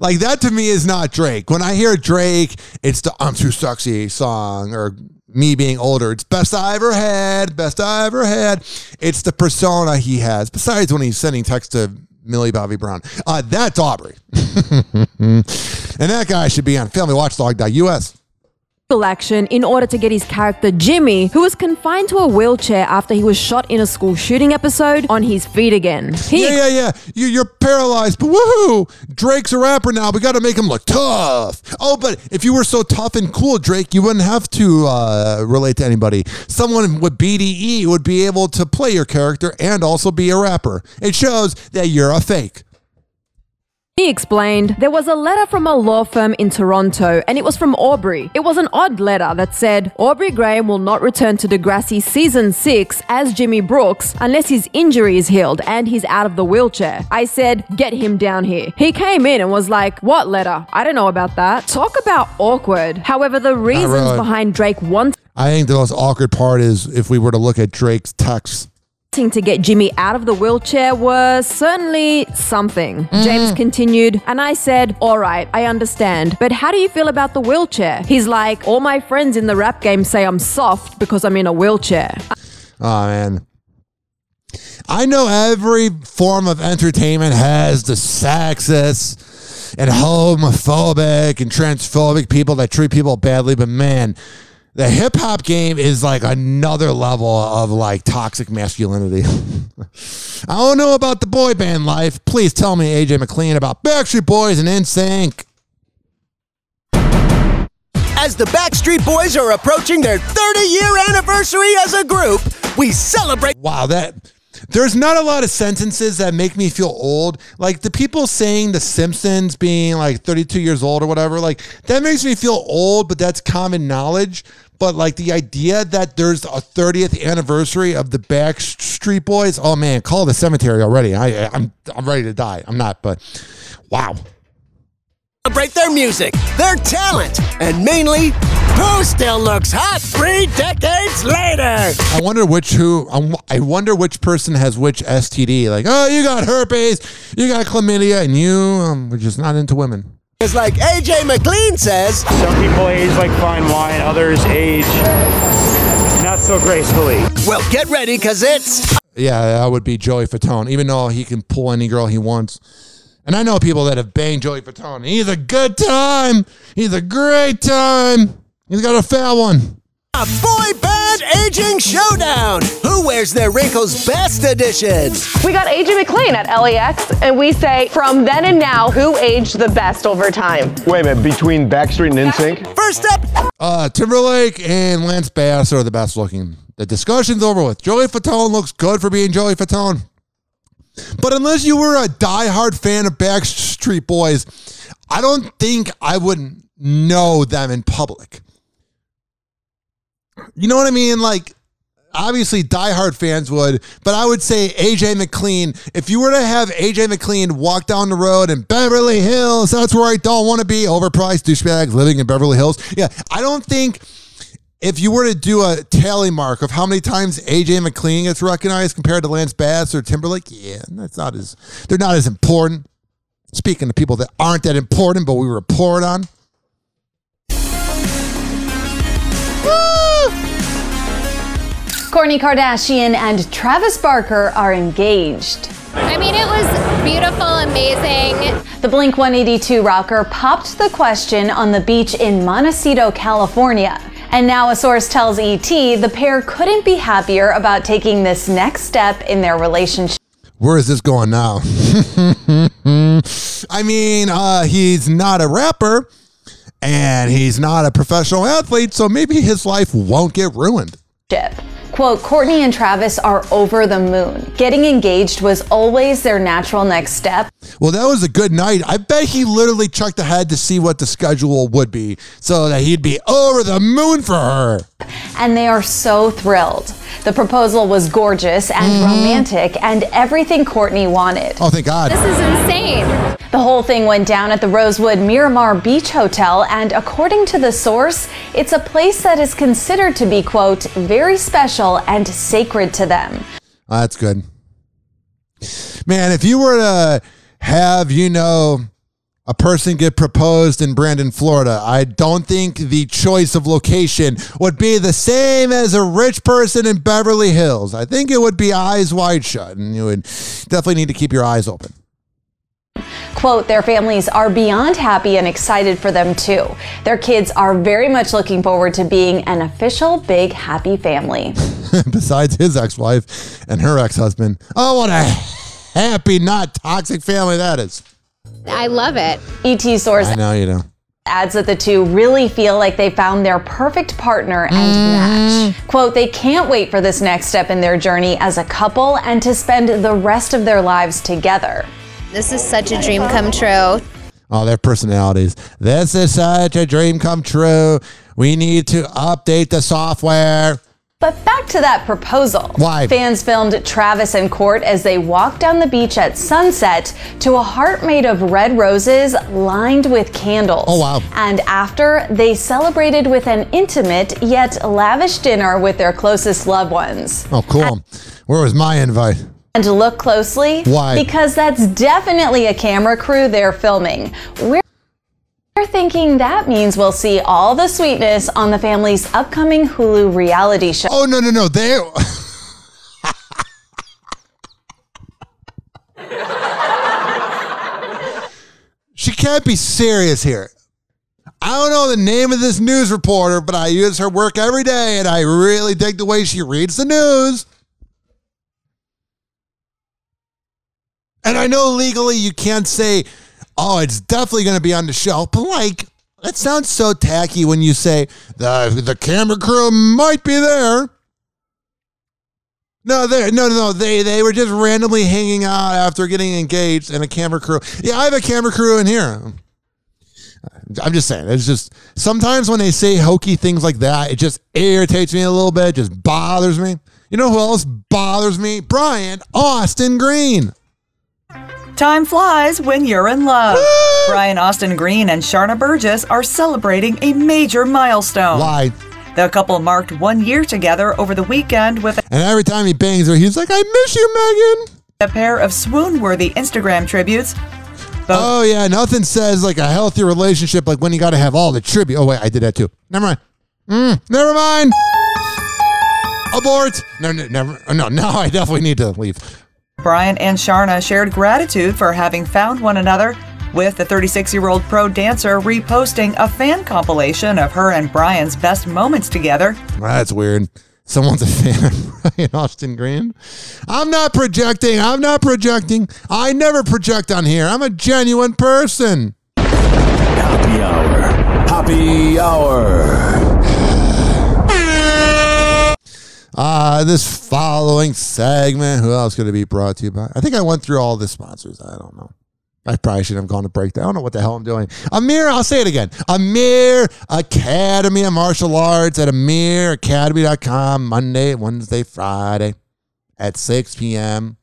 Speaker 7: Like that to me is not Drake. When I hear Drake, it's the I'm Too Sexy song or me being older. It's best I ever had, best I ever had. It's the persona he has. Besides when he's sending text to Millie Bobby Brown. Uh, that's Aubrey. *laughs* and that guy should be on filmywatchdog.us.
Speaker 23: action in order to get his character Jimmy, who was confined to a wheelchair after he was shot in a school shooting episode, on his feet again. He
Speaker 7: yeah, yeah, yeah. You, you're paralyzed, but woohoo! Drake's a rapper now. We got to make him look tough. Oh, but if you were so tough and cool, Drake, you wouldn't have to uh, relate to anybody. Someone with BDE would be able to play your character and also be a rapper. It shows that you're a fake.
Speaker 23: He explained there was a letter from a law firm in Toronto and it was from Aubrey. It was an odd letter that said Aubrey Graham will not return to Degrassi season 6 as Jimmy Brooks unless his injury is healed and he's out of the wheelchair. I said, get him down here. He came in and was like, what letter? I don't know about that. Talk about awkward. However, the reasons
Speaker 7: really.
Speaker 23: behind Drake wanting
Speaker 7: I think the most awkward part is if we were to look at Drake's text.
Speaker 23: To get Jimmy out of the wheelchair was certainly something.
Speaker 7: Mm.
Speaker 23: James continued, and I said, All right, I understand, but how do you feel about the wheelchair? He's like, All my friends in the rap game say I'm soft because I'm in a wheelchair.
Speaker 7: Oh man. I know every form of entertainment has the sexist and homophobic and transphobic people that treat people badly, but man, the hip hop game is like another level of like toxic masculinity. *laughs* I don't know about the boy band life. Please tell me, AJ McLean, about Backstreet Boys and NSYNC.
Speaker 24: As the Backstreet Boys are approaching their 30 year anniversary as a group, we celebrate.
Speaker 7: Wow, that there's not a lot of sentences that make me feel old. Like the people saying The Simpsons being like 32 years old or whatever, like that makes me feel old, but that's common knowledge. But like the idea that there's a 30th anniversary of the Backstreet Boys, oh man, call the cemetery already. I, I'm I'm ready to die. I'm not, but wow.
Speaker 24: Celebrate their music, their talent, and mainly, who still looks hot three decades later?
Speaker 7: I wonder which who I'm- wonder which person has which STD. Like, oh, you got herpes, you got chlamydia, and you um, were just not into women.
Speaker 24: It's like AJ McLean says.
Speaker 27: Some people age like fine wine, others age not so gracefully.
Speaker 24: Well, get ready, because it's.
Speaker 7: Yeah, that would be Joey Fatone, even though he can pull any girl he wants. And I know people that have banged Joey Fatone. He's a good time. He's a great time. He's got a fat one.
Speaker 24: A boy band aging showdown. Who wears their wrinkles best edition?
Speaker 28: We got AJ McLean at LAX, and we say from then and now, who aged the best over time?
Speaker 21: Wait a minute, between Backstreet and NSYNC?
Speaker 24: First up,
Speaker 7: Uh, Timberlake and Lance Bass are the best looking. The discussion's over with. Joey Fatone looks good for being Joey Fatone. But unless you were a diehard fan of Backstreet Boys, I don't think I would know them in public. You know what I mean? Like, obviously, diehard fans would, but I would say AJ McLean. If you were to have AJ McLean walk down the road in Beverly Hills, that's where I don't want to be. Overpriced douchebags living in Beverly Hills. Yeah, I don't think if you were to do a tally mark of how many times AJ McLean gets recognized compared to Lance Bass or Timberlake, yeah, that's not as they're not as important. Speaking to people that aren't that important, but we report on.
Speaker 26: Kourtney Kardashian and Travis Barker are engaged.
Speaker 29: I mean, it was beautiful, amazing.
Speaker 26: The Blink 182 rocker popped the question on the beach in Montecito, California. And now a source tells ET the pair couldn't be happier about taking this next step in their relationship.
Speaker 7: Where is this going now? *laughs* I mean, uh, he's not a rapper and he's not a professional athlete, so maybe his life won't get ruined.
Speaker 26: Quote, Kourtney and Travis are over the moon. Getting engaged was always their natural next step.
Speaker 7: Well, that was a good night. I bet he literally checked ahead to see what the schedule would be so that he'd be over the moon for her.
Speaker 26: And they are so thrilled. The proposal was gorgeous and mm-hmm. romantic and everything Kourtney wanted.
Speaker 7: Oh, thank God.
Speaker 26: This is insane. The whole thing went down at the Rosewood Miramar Beach Hotel, and according to the source, it's a place that is considered to be, quote, very special and sacred to them.
Speaker 7: Oh, that's good. Man, if you were to have, you know, a person get proposed in Brandon, Florida, I don't think the choice of location would be the same as a rich person in Beverly Hills. I think it would be eyes wide shut, and you would definitely need to keep your eyes open.
Speaker 26: Quote, their families are beyond happy and excited for them too. Their kids are very much looking forward to being an official big happy family. *laughs*
Speaker 7: Besides his ex-wife and her ex-husband. Oh, what a happy, not toxic family that is.
Speaker 29: I love it.
Speaker 26: ET source
Speaker 7: I know you do.
Speaker 26: adds that the two really feel like they found their perfect partner and mm. match. Quote, they can't wait for this next step in their journey as a couple and to spend the rest of their lives together.
Speaker 29: This is such a dream come true.
Speaker 7: Oh, their personalities. This is such a dream come true. We need to update the software.
Speaker 26: But back to that proposal.
Speaker 7: Why?
Speaker 26: Fans filmed Travis and Court as they walked down the beach at sunset to a heart made of red roses lined with candles.
Speaker 7: Oh, wow.
Speaker 26: And after, they celebrated with an intimate yet lavish dinner with their closest loved ones.
Speaker 7: Oh, cool. Where was my invite?
Speaker 26: And look closely,
Speaker 7: Why?
Speaker 26: Because that's definitely a camera crew they're filming. We're we're thinking that means we'll see all the sweetness on the family's upcoming Hulu reality show.
Speaker 7: Oh, no, no, no. They. *laughs* she can't be serious here. I don't know the name of this news reporter, but I use her work every day and I really dig the way she reads the news. And I know legally you can't say, oh, it's definitely going to be on the show, but like, that sounds so tacky when you say the the camera crew might be there. No, they no no no they they were just randomly hanging out after getting engaged and a camera crew. Yeah, I have a camera crew in here. I'm just saying, it's just sometimes when they say hokey things like that, it just irritates me a little bit, it just bothers me. You know who else bothers me? Brian Austin Green.
Speaker 30: Time flies when you're in love. Brian Austin Green and Sharna Burgess are celebrating a major milestone.
Speaker 7: Why?
Speaker 30: The couple marked one year together over the weekend with
Speaker 7: And every time he bangs her, he's like, I miss you, Megan.
Speaker 30: a pair of swoon worthy Instagram tributes.
Speaker 7: Oh yeah, nothing says like a healthy relationship like when you got to have all the tribute. Oh wait, I did that too. Never mind. Mm, never mind. Abort. No, no, never. No, *laughs* now I definitely need to leave.
Speaker 30: Brian and Sharna shared gratitude for having found one another, with the 36 year old pro dancer reposting a fan compilation of her and Brian's best moments together.
Speaker 7: That's weird. Someone's a fan of *laughs* Brian Austin Green. I'm not projecting. I'm not projecting. I never project on here. I'm a genuine person.
Speaker 6: Happy hour. Happy hour.
Speaker 7: Uh, this following segment, who else could it be brought to you by? I think I went through all the sponsors. I don't know. I probably shouldn't have gone to break. I don't know what the hell I'm doing. Amir, I'll say it again. Amir Academy of Martial Arts at amiracademy.com, Monday, Wednesday, Friday at 6 p.m.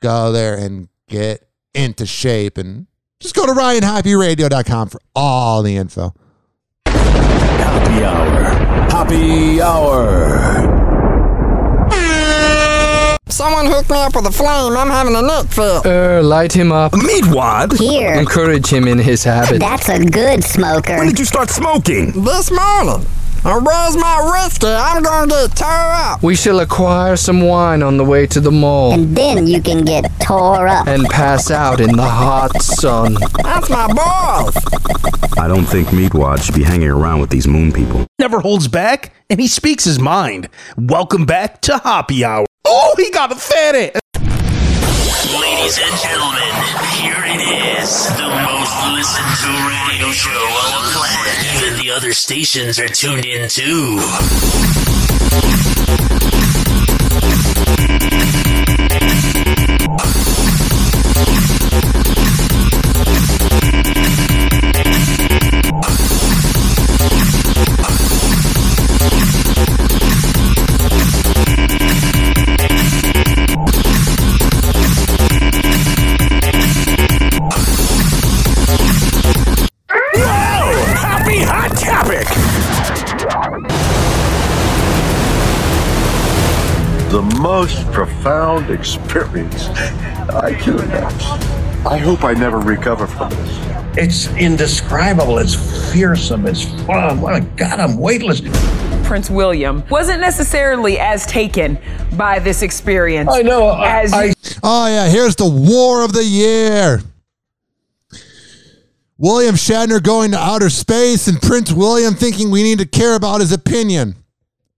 Speaker 7: Go there and get into shape and just go to ryanhappyradio.com for all the info.
Speaker 6: Happy hour. Happy hour.
Speaker 31: Someone hook me up with a flame. I'm having a neck fit.
Speaker 32: Er, light him up.
Speaker 31: Meat what?
Speaker 32: Here. Encourage him in his habit.
Speaker 31: That's a good smoker. When did you start smoking? This morning. I where's my whiskey? I'm gonna get tore up.
Speaker 32: We shall acquire some wine on the way to the mall.
Speaker 31: And then you can get tore up.
Speaker 32: And pass out in the hot sun.
Speaker 31: That's my boss.
Speaker 33: I don't think Meatwad should be hanging around with these moon people.
Speaker 8: Never holds back, and he speaks his mind. Welcome back to Hoppy Hour. Oh, he got a fatty.
Speaker 6: Ladies and gentlemen, here it is. The most listened to radio show on the planet. Even the other stations are tuned in too.
Speaker 9: Most profound experience I can imagine. I hope I never recover from this.
Speaker 34: It's indescribable. It's fearsome. It's fun. My God, I'm weightless.
Speaker 35: Prince William wasn't necessarily as taken by this experience.
Speaker 34: I know, I-
Speaker 35: As
Speaker 34: I-
Speaker 35: you-
Speaker 7: Oh yeah, here's the war of the year. William Shatner going to outer space and Prince William thinking we need to care about his opinion.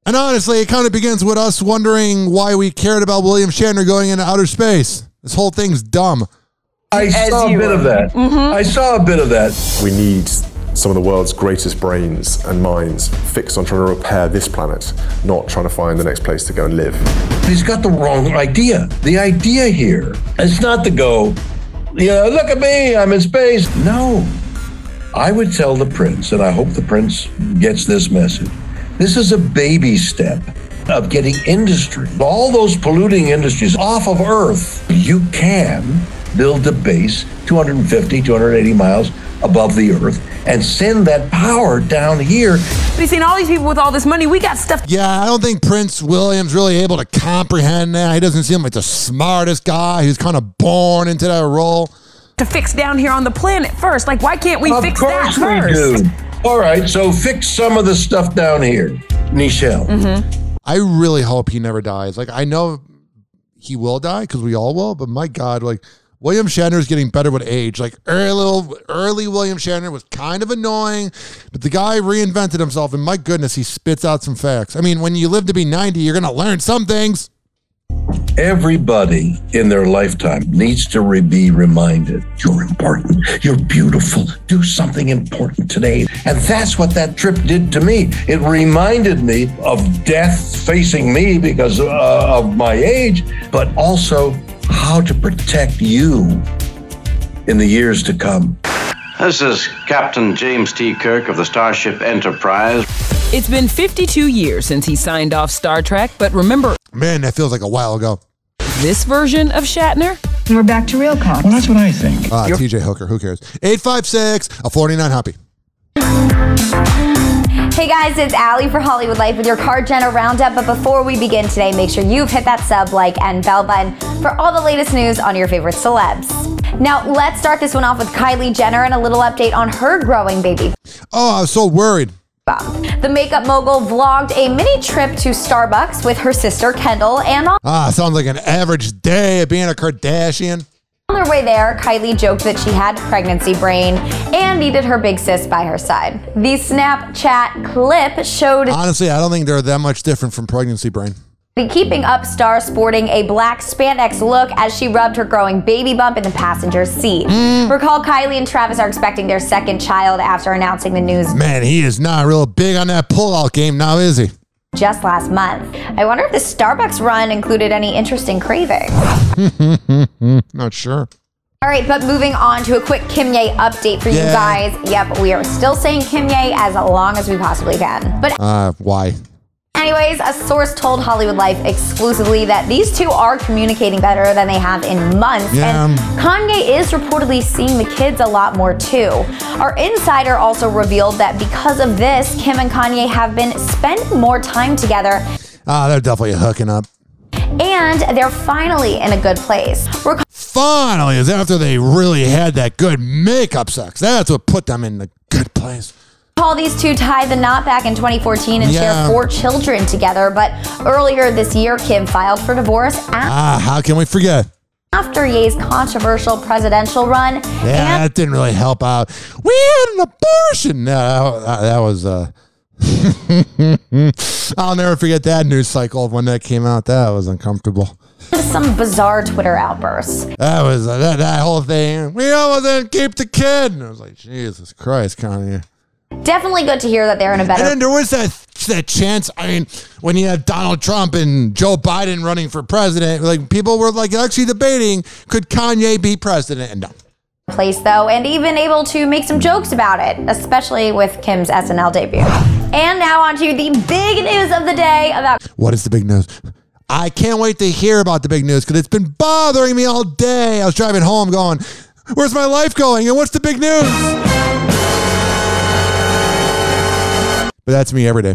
Speaker 7: And honestly, it kind of begins with us wondering why we cared about William Shatner going into outer space. This whole thing's dumb.
Speaker 34: I
Speaker 35: As
Speaker 34: saw a
Speaker 35: you
Speaker 34: bit of that. Mm-hmm. I saw a bit of that.
Speaker 36: We need some of the world's greatest brains and minds fixed on trying to repair this planet, not trying to find the next place to go and live.
Speaker 34: He's got the wrong idea. The idea here is not to go, you know, look at me, I'm in space. No. I would tell the prince, and I hope the prince gets this message. This is a baby step of getting industry, all those polluting industries off of Earth. You can build a base 250, 280 miles above the Earth and send that power down here.
Speaker 35: But he's seen all these people with all this money. We got stuff
Speaker 7: Yeah, I don't think Prince William's really able to comprehend that. He doesn't seem like the smartest guy. He's kind of born into that role.
Speaker 35: to fix down here on the planet first. Like, why can't we
Speaker 34: of
Speaker 35: fix
Speaker 34: course
Speaker 35: that
Speaker 34: we
Speaker 35: first?
Speaker 34: Do. All right, so fix some of the stuff down here, Nichelle.
Speaker 35: Mm-hmm.
Speaker 7: I really hope he never dies. Like I know he will die because we all will, but my God, like William Shatner is getting better with age. Like early, early William Shatner was kind of annoying, but the guy reinvented himself, and my goodness, he spits out some facts. I mean, when you live to be ninety, you're gonna learn some things.
Speaker 34: Everybody in their lifetime needs to be reminded you're important, you're beautiful, do something important today. And that's what that trip did to me. It reminded me of death facing me because uh, of my age, but also how to protect you in the years to come.
Speaker 37: This is Captain James T. Kirk of the Starship Enterprise.
Speaker 35: It's been 52 years since he signed off Star Trek, but remember
Speaker 7: Man, that feels like a while ago.
Speaker 35: this version of Shatner?
Speaker 30: We're back to real cops.
Speaker 34: Well, that's what I think.
Speaker 7: Ah, TJ Hooker, who cares? Eight five six a forty nine happy.
Speaker 38: Hey guys, it's Allie for Hollywood Life with your KarJenner Roundup. But before we begin today, make sure you've hit that sub, like, and bell button for all the latest news on your favorite celebs. Now, let's start this one off with Kylie Jenner and a little update on her growing baby
Speaker 7: Oh, I was so worried.
Speaker 38: The makeup mogul vlogged a mini trip to Starbucks with her sister Kendall, and on
Speaker 7: Ah, sounds like an average day of being a Kardashian.
Speaker 38: Their way there, Kylie joked that she had pregnancy brain and needed her big sis by her side. The Snapchat clip showed
Speaker 7: Honestly, I don't think they're that much different from pregnancy brain.
Speaker 38: The Keeping Up star sporting a black spandex look as she rubbed her growing baby bump in the passenger seat. Mm. Recall Kylie and Travis are expecting their second child after announcing the news
Speaker 7: Man, he is not real big on that pullout game now, is he?
Speaker 38: Just last month. I wonder if the Starbucks run included any interesting cravings. *laughs*
Speaker 7: not sure.
Speaker 38: All right, but moving on to a quick Kim Ye update for you guys. Yep, we are still saying Kim Ye as long as we possibly can. But
Speaker 7: Uh, why?
Speaker 38: Anyways, a source told Hollywood Life exclusively that these two are communicating better than they have in months.
Speaker 7: Yeah.
Speaker 38: And Kanye is reportedly seeing the kids a lot more too. Our insider also revealed that because of this, Kim and Kanye have been spending more time together
Speaker 7: Ah, they're definitely hooking up.
Speaker 38: and they're finally in a good place. We're
Speaker 7: Finally, is after they really had that good makeup sex. That's what put them in the good place.
Speaker 38: Call these two tied the knot back in 2014 and
Speaker 7: Yeah.
Speaker 38: share four children together. But earlier this year, Kim filed for divorce
Speaker 7: Ah, how can we forget?
Speaker 38: after Ye's controversial presidential run.
Speaker 7: Yeah, that didn't really help out. We had an abortion. No, that, that was. Uh, *laughs* I'll never forget that news cycle of when that came out. That was uncomfortable. *laughs*
Speaker 38: some bizarre Twitter outbursts.
Speaker 7: That was uh, that, that whole thing. We almost didn't keep the kid. And I was like, Jesus Christ, Kanye.
Speaker 38: Definitely good to hear that they're in a better.
Speaker 7: And then there was that that chance. I mean, when you have Donald Trump and Joe Biden running for president, like people were like actually debating, could Kanye be president? And no.
Speaker 38: place though, and even able to make some jokes about it, especially with Kim's SNL debut. And now on to the big news of the day about
Speaker 7: What is the big news? I can't wait to hear about the big news because it's been bothering me all day. I was driving home going, Where's my life going? And what's the big news? But that's me every day.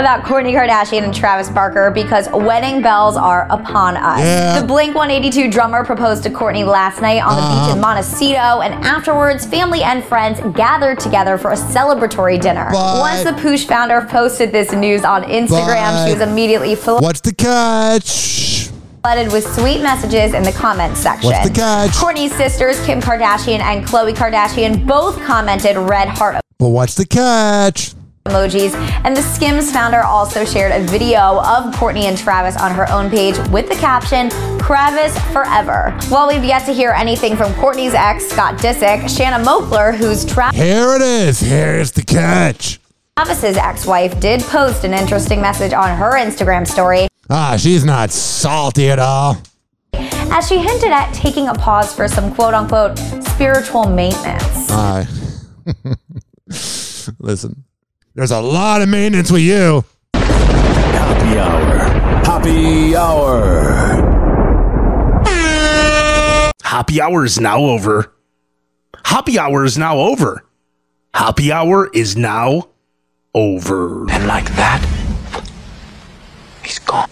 Speaker 38: about Kourtney Kardashian and Travis Barker because wedding bells are upon us.
Speaker 7: Yeah.
Speaker 38: The Blink 182 drummer proposed to Kourtney last night on the beach uh-huh. in Montecito, and afterwards, family and friends gathered together for a celebratory dinner.
Speaker 7: But-
Speaker 38: Once the Poosh founder posted this news on Instagram, she was immediately full.
Speaker 7: What's the catch?
Speaker 38: Flooded with sweet messages in the comments section.
Speaker 7: What's the catch?
Speaker 38: Kourtney's sisters, Kim Kardashian and Khloe Kardashian, both commented red heart
Speaker 7: Well, what's the catch?
Speaker 38: emojis. And the Skims founder also shared a video of Kourtney and Travis on her own page with the caption, Travis forever. While we've yet to hear anything from Kourtney's ex, Scott Disick, Shanna Moakler, who's Tra-
Speaker 7: Here it is. Here's the catch.
Speaker 38: Travis's ex-wife, did post an interesting message on her Instagram story
Speaker 7: Ah, she's not salty at all.
Speaker 38: as she hinted at taking a pause for some quote-unquote spiritual maintenance.
Speaker 7: Hi. *laughs* Listen, there's a lot of maintenance with you.
Speaker 39: Happy hour. Happy hour.
Speaker 8: Happy hour is now over. Happy hour is now over. Happy hour is now over.
Speaker 39: And like that, he's gone.